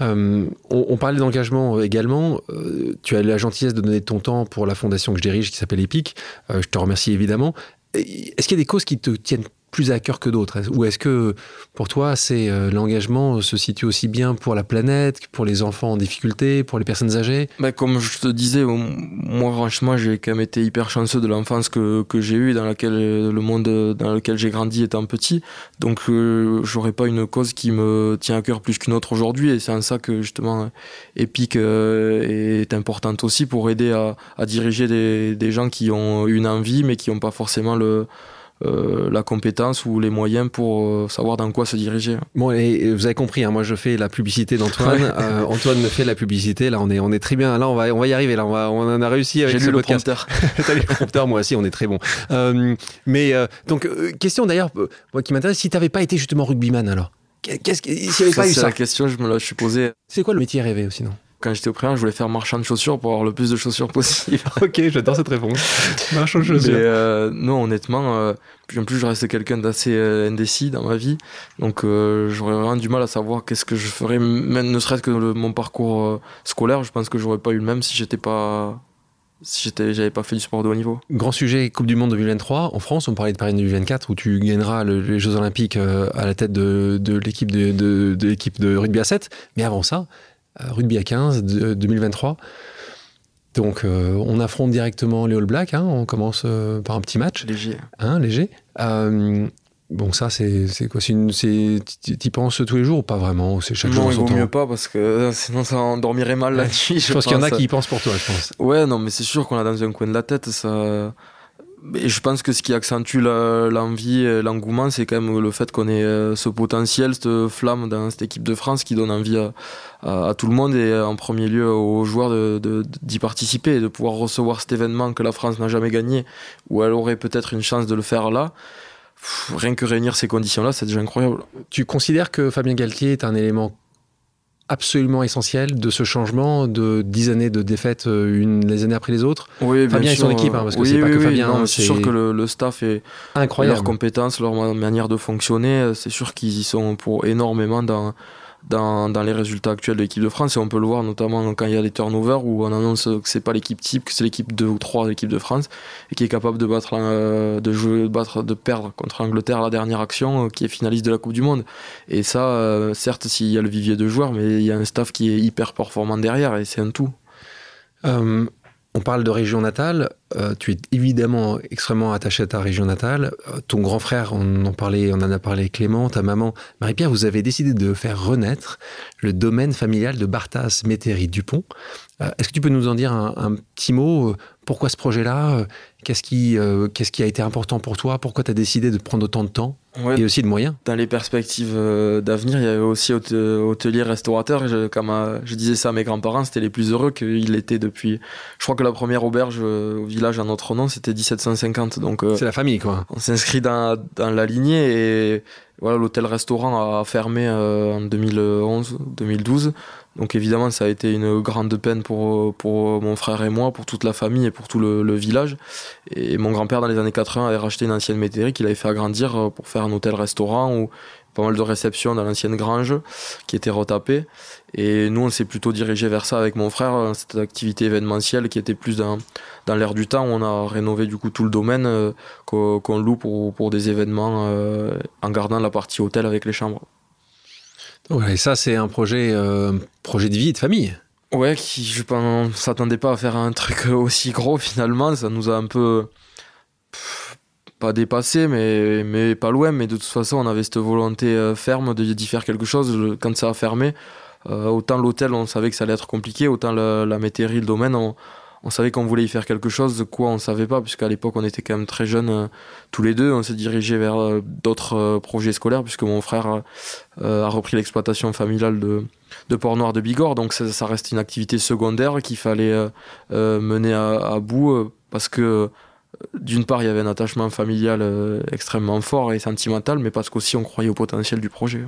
Euh, on, parlait d'engagement également. Tu as la gentillesse de donner ton temps pour la fondation que je dirige qui s'appelle EPIC. Je te remercie évidemment. Est-ce qu'il y a des causes qui te tiennent plus à cœur que d'autres Ou est-ce que pour toi, c'est euh, l'engagement se situe aussi bien pour la planète pour les enfants en difficulté, pour les personnes âgées? Bah, Comme je te disais, moi franchement, j'ai quand même été hyper chanceux de l'enfance que, que j'ai eue, dans laquelle le monde dans lequel j'ai grandi étant petit. Donc, euh, j'aurais pas une cause qui me tient à cœur plus qu'une autre aujourd'hui. Et c'est en ça que justement, Epic euh, est importante aussi pour aider à, à diriger des, des gens qui ont une envie, mais qui n'ont pas forcément le euh, la compétence ou les moyens pour euh, savoir dans quoi se diriger. Bon, et vous avez compris, hein, moi je fais la publicité d'Antoine. euh, Antoine me fait la publicité. Là, on est, on est très bien. Là, on va, on va y arriver. Là, on, va, on en a réussi avec ce podcast. Le prompteur. T'as lu le prompteur, moi aussi, on est très bon. Mais donc, question d'ailleurs, moi qui m'intéresse, si t'avais pas été justement rugbyman alors? Qu'est-ce que, n'y avait ça, pas eu c'est ça? la question, je me la suis posée. C'est quoi le métier rêvé sinon? Quand j'étais au primaire, je voulais faire marchand de chaussures pour avoir le plus de chaussures possible. ok, j'adore cette réponse. marchand de chaussures. Mais euh, non, honnêtement, euh, en plus, je restais quelqu'un d'assez euh, indécis dans ma vie. Donc, euh, j'aurais vraiment du mal à savoir qu'est-ce que je ferais, même ne serait-ce que le, mon parcours scolaire. Je pense que j'aurais pas eu le même si j'étais pas. Si j'avais pas fait du sport de haut niveau. Grand sujet Coupe du Monde 2023. En France, on parlait de Paris 2024 où tu gagneras le, les Jeux Olympiques à la tête de, de l'équipe de, de, de l'équipe de rugby à 7. Mais avant ça, rugby à 15 de, 2023. Donc euh, on affronte directement les All Blacks, hein, on commence euh, par un petit match. Léger. Hein, léger. Euh, bon ça c'est quoi? Tu y penses tous les jours ou pas vraiment? C'est chaque non, jour il vaut mieux pas parce que sinon ça endormirait mal la nuit. Je, je pense qu'il y en a qui y pensent pour toi, je pense. Ouais, non mais c'est sûr qu'on a dans un coin de la tête ça et je pense que ce qui accentue l'envie, l'engouement, c'est quand même le fait qu'on ait ce potentiel, cette flamme dans cette équipe de France qui donne envie à, tout le monde et en premier lieu aux joueurs d'y participer et de pouvoir recevoir cet événement que la France n'a jamais gagné, où elle aurait peut-être une chance de le faire là. Rien que réunir ces conditions-là, c'est déjà incroyable. Tu considères que Fabien Galtier est un élément absolument essentiel de ce changement de 10 années de défaite une les années après les autres. Oui, Fabien et son équipe hein, parce que oui, c'est pas oui, que oui, Fabien c'est sûr que le, le, staff est incroyable. leurs compétences leur manière de fonctionner c'est sûr qu'ils y sont pour énormément dans dans, les résultats actuels de l'équipe de France. Et on peut le voir notamment quand il y a des turnovers où on annonce que c'est pas l'équipe type que c'est l'équipe 2 ou 3 de l'équipe de France et qui est capable de battre euh, de jouer de battre de perdre contre l'Angleterre la dernière action euh, qui est finaliste de la Coupe du monde. Et ça euh, certes s'il y a le vivier de joueurs mais il y a un staff qui est hyper performant derrière et c'est un tout on parle de région natale. Euh, tu es évidemment extrêmement attaché à ta région natale. Euh, ton grand frère, on en parlait, on en a parlé Clément, ta maman, Marie-Pierre, vous avez décidé de faire renaître le domaine familial de Barthas Métairie Dupont. Euh, Est-ce que tu peux nous en dire un petit mot Pourquoi ce projet-là Qu'est-ce qui, euh, qu'est-ce qui a été important pour toi? Pourquoi tu as décidé de prendre autant de temps? Ouais, et aussi de moyens? Dans les perspectives euh, d'avenir, il y avait aussi hôte- hôtelier, restaurateur. Et je, comme euh, je disais ça à mes grands-parents, c'était les plus heureux qu'ils l'étaient depuis. Je crois que la première auberge euh, au village à notre nom, c'était 1750. Donc euh, C'est la famille, quoi. on s'inscrit dans, dans la lignée et voilà, l'hôtel-restaurant a fermé euh, en 2011-2012. Donc évidemment, ça a été une grande peine pour, pour mon frère et moi, pour toute la famille et pour tout le, village. Et mon grand-père, dans les années 80, avait racheté une ancienne métairie qu'il avait fait agrandir euh, pour faire un hôtel-restaurant pas mal de réceptions dans l'ancienne grange qui était retapée. Et nous, on s'est plutôt dirigé vers ça avec mon frère, euh, cette activité événementielle qui était plus dans, dans l'air du temps. On a rénové du coup tout le domaine euh, qu'on loue pour, pour des événements euh, en gardant la partie hôtel avec les chambres. Ouais, et ça, c'est un projet, euh, projet de vie et de famille. Ouais, qui, je on s'attendait pas à faire un truc aussi gros finalement. Ça nous a un peu pff, pas dépassé, mais, mais pas loin. Mais de toute façon, on avait cette volonté euh, ferme d'y faire quelque chose. Quand ça a fermé, euh, autant l'hôtel, on savait que ça allait être compliqué, autant la, métairie, le domaine, on, on savait qu'on voulait y faire quelque chose. Quoi on savait pas, puisqu'à l'époque, on était quand même très jeunes euh, tous les deux. On s'est dirigé vers d'autres projets scolaires, puisque mon frère a repris l'exploitation familiale de de Port-Noir de Bigorre, donc ça, reste une activité secondaire qu'il fallait mener à, bout parce que d'une part il y avait un attachement familial euh, extrêmement fort et sentimental, mais parce qu'aussi on croyait au potentiel du projet.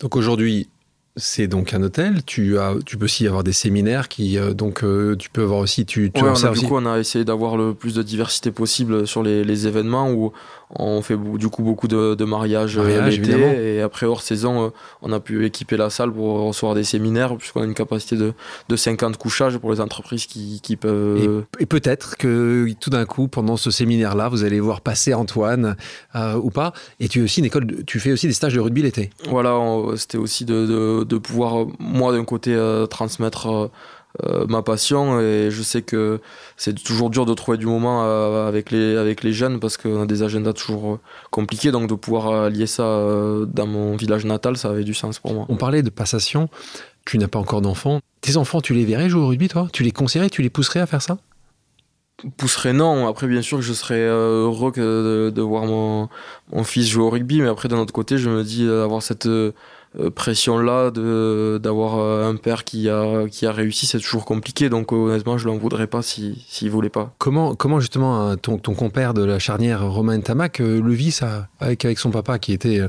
Donc aujourd'hui, c'est donc un hôtel. Tu, as, tu peux aussi avoir des séminaires qui, euh, donc, euh, tu peux avoir aussi, tu, tu Ouais, en on a, du coup, on a essayé d'avoir le plus de diversité possible sur les, les événements où on fait du coup beaucoup de, de mariages euh, l'été et après hors saison, euh, on a pu équiper la salle pour recevoir des séminaires puisqu'on a une capacité de, de 50 couchages pour les entreprises qui, qui peuvent. Et peut-être que tout d'un coup, pendant ce séminaire-là, vous allez voir passer Antoine euh, ou pas. Et tu, es aussi une école de- tu fais aussi des stages de rugby l'été. Voilà, c'était aussi de, pouvoir, moi d'un côté, euh, transmettre euh, euh, ma passion et je sais que c'est toujours dur de trouver du moment euh, avec, les, avec les jeunes parce qu'on a des agendas toujours euh, compliqués, donc de pouvoir lier ça dans mon village natal, ça avait du sens pour moi. On parlait de passation. Tu n'as pas encore d'enfants. Tes enfants, tu les verrais jouer au rugby, toi? Tu les conseillerais Tu les pousserais à faire ça? Pousserait non, après bien sûr que je serais heureux que de, de voir mon, mon fils jouer au rugby, mais après d'un autre côté je me dis avoir cette pression-là de d'avoir euh, un père qui a, qui a réussi, c'est toujours compliqué, donc euh, honnêtement je l'en voudrais pas s'il si, s'il voulait pas. Comment, comment justement euh, ton, ton compère de la charnière Romain Tamac euh, le vit ça avec, avec son papa qui était euh,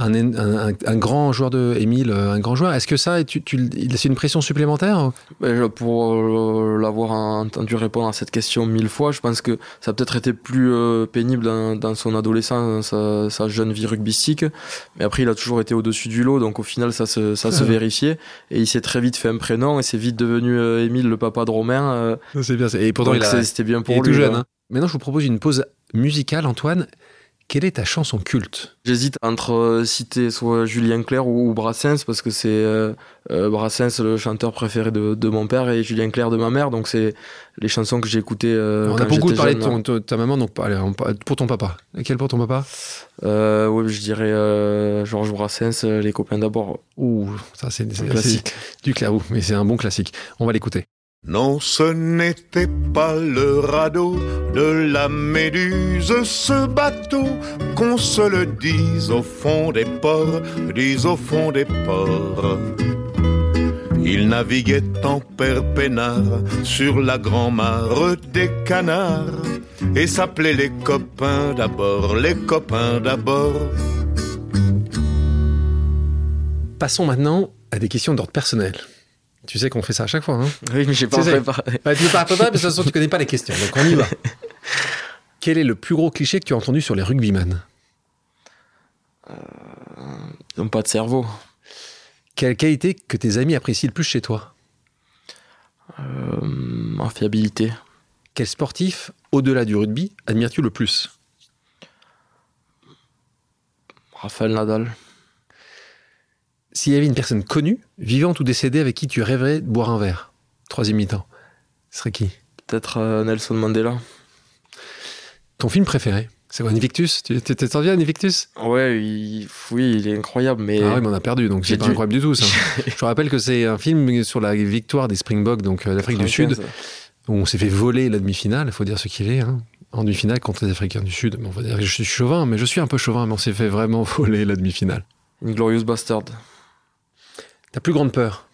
un, un, un- un grand joueur de Émile, euh, un grand joueur. Est-ce que ça, tu, tu, il- c'est une pression supplémentaire Ben, pour euh, l'avoir entendu répondre à cette question mille fois, je pense que ça a peut-être été plus euh, pénible dans, dans son adolescence, sa, sa jeune vie rugbystique. Mais après, il a toujours été au-dessus du lot, donc au final, ça se, ça se vérifiait. Et il s'est très vite fait un prénom, et c'est vite devenu Émile, le papa de Romain. C'est bien. Et pourtant, c'était bien pour il est lui. tout jeune. hein. Maintenant, je vous propose une pause musicale, Antoine. Quelle est ta chanson culte J'hésite entre euh, citer soit Julien Clerc ou, Brassens, parce que c'est euh, euh, Brassens, le chanteur préféré de, de mon père, et Julien Clerc de ma mère, donc c'est les chansons que j'ai écoutées euh, On quand a beaucoup parlé de jeune, ton- ton- ta maman, donc allez, on pour ton papa. Quel pour ton papa? Euh, oui, je dirais euh, Georges Brassens, Les copains d'abord. Ouh, ça c'est classique. c'est du clairou, mais c'est un bon classique. On va l'écouter. Non, ce n'était pas le radeau de la Méduse, ce bateau, qu'on se le dise au fond des ports, dise au fond des ports. Il naviguait en père peinard sur la grand-mare des canards et s'appelait les copains d'abord, les copains d'abord. Passons maintenant à des questions d'ordre personnel. Tu sais qu'on fait ça à chaque fois, hein Oui, mais j'ai pas préparé. Bah, tu pas, mais de toute façon, tu connais pas les questions, donc on y va. Quel est le plus gros cliché que tu as entendu sur les rugbyman Ils n'ont pas de cerveau. Quelle qualité que tes amis apprécient le plus chez toi Euh, en fiabilité. Quel sportif, au-delà du rugby, admires-tu le plus? Raphaël Nadal. S'il y avait une personne connue, vivante ou décédée, avec qui tu rêverais de boire un verre? Troisième mi-temps. Ce serait qui? Peut-être euh, Nelson Mandela. Ton film préféré? C'est quoi, Invictus? Tu t'es t'en viens, Invictus? Ouais, il- oui, il est incroyable, mais Ah oui, mais on a perdu, donc c'est pas dû- incroyable du tout, ça. Je rappelle que c'est un film sur la victoire des Springboks, donc euh, l'Afrique du Sud, où on s'est fait voler la demi-finale, il faut dire ce qu'il est. hein. en demi-finale contre les Africains du Sud. on va dire que je suis chauvin, mais je suis un peu chauvin, mais on s'est fait vraiment voler la demi-finale. Une glorieuse bastard. Ta plus grande peur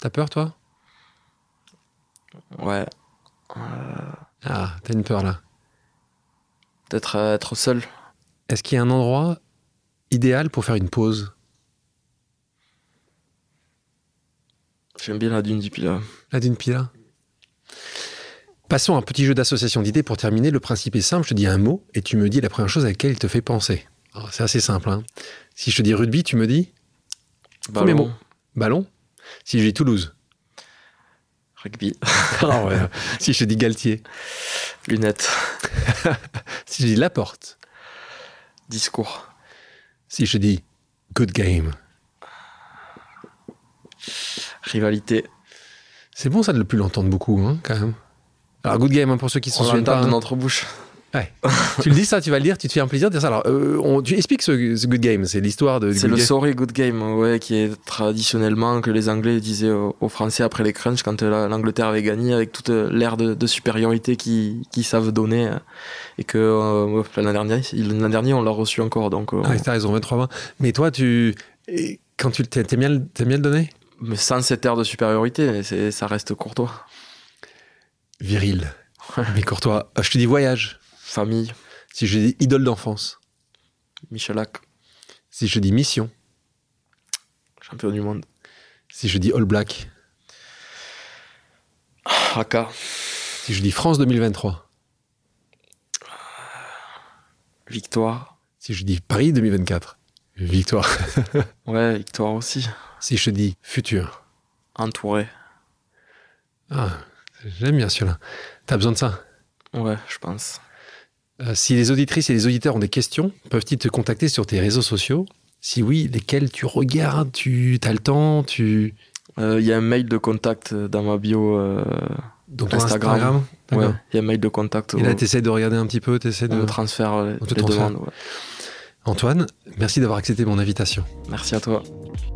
T'as peur, toi? Ouais. Ah, t'as une peur là. Peut-être euh, être seul. Est-ce qu'il y a un endroit idéal pour faire une pause? J'aime bien la dune du Pilat. La dune Pila Passons à un petit jeu d'association d'idées pour terminer. Le principe est simple, je te dis un mot et tu me dis la première chose à laquelle il te fait penser. Alors, C'est assez simple. hein. Si je te dis rugby, tu me dis Premier Ballon, mot. ballon. Si je dis Toulouse. Rugby. Ah ouais. si je dis Galtier. Lunettes. Si je dis Laporte. Discours. Si je dis Good game. Rivalité. C'est bon ça de ne plus l'entendre beaucoup, hein, quand même. Alors, good game, hein, pour ceux qui souviennent l'entend pas. de hein. notre bouche. Ouais. tu le dis ça, tu vas le dire, tu te fais un plaisir de dire ça. Alors, euh, on- tu expliques ce, ce good game, c'est l'histoire de. C'est le game. sorry good game, ouais, qui est traditionnellement que les Anglais disaient aux, aux Français après les crunchs quand euh, la- l'Angleterre avait gagné avec toute euh, l'ère de, de supériorité qu'ils savent donner et que euh, l'an dernier, l'an dernier on l'a reçu encore donc euh, Ah, t'as raison, 23-20. Mais toi, tu. Quand tu t'aimes bien, le- t'aimes bien le donner? Mais sans cette ère de supériorité, ça reste courtois. Viril. Mais courtois. Je te dis voyage. Famille, Si je dis idole d'enfance. Michelac, Si je dis mission. champion du monde. Si je dis All Black. Haka, Si je dis France 2023. victoire. Si je dis Paris 2024. Victoire. Ouais, victoire aussi. Si je dis futur. Entouré. Ah, j'aime bien celui-là. T'as besoin de ça? Ouais, je pense. Euh, si les auditrices et les auditeurs ont des questions, peuvent-ils te contacter sur tes réseaux sociaux? Si oui, lesquels tu regardes, tu as le temps, tu... Euh, Il y a un mail de contact dans ma bio. euh, Instagram. Ouais, il y a un mail de contact. Et là, tu essaies de regarder un petit peu, tu essaies de... transfère euh, On te les demandes. ouais. Antoine, merci d'avoir accepté mon invitation. Merci à toi.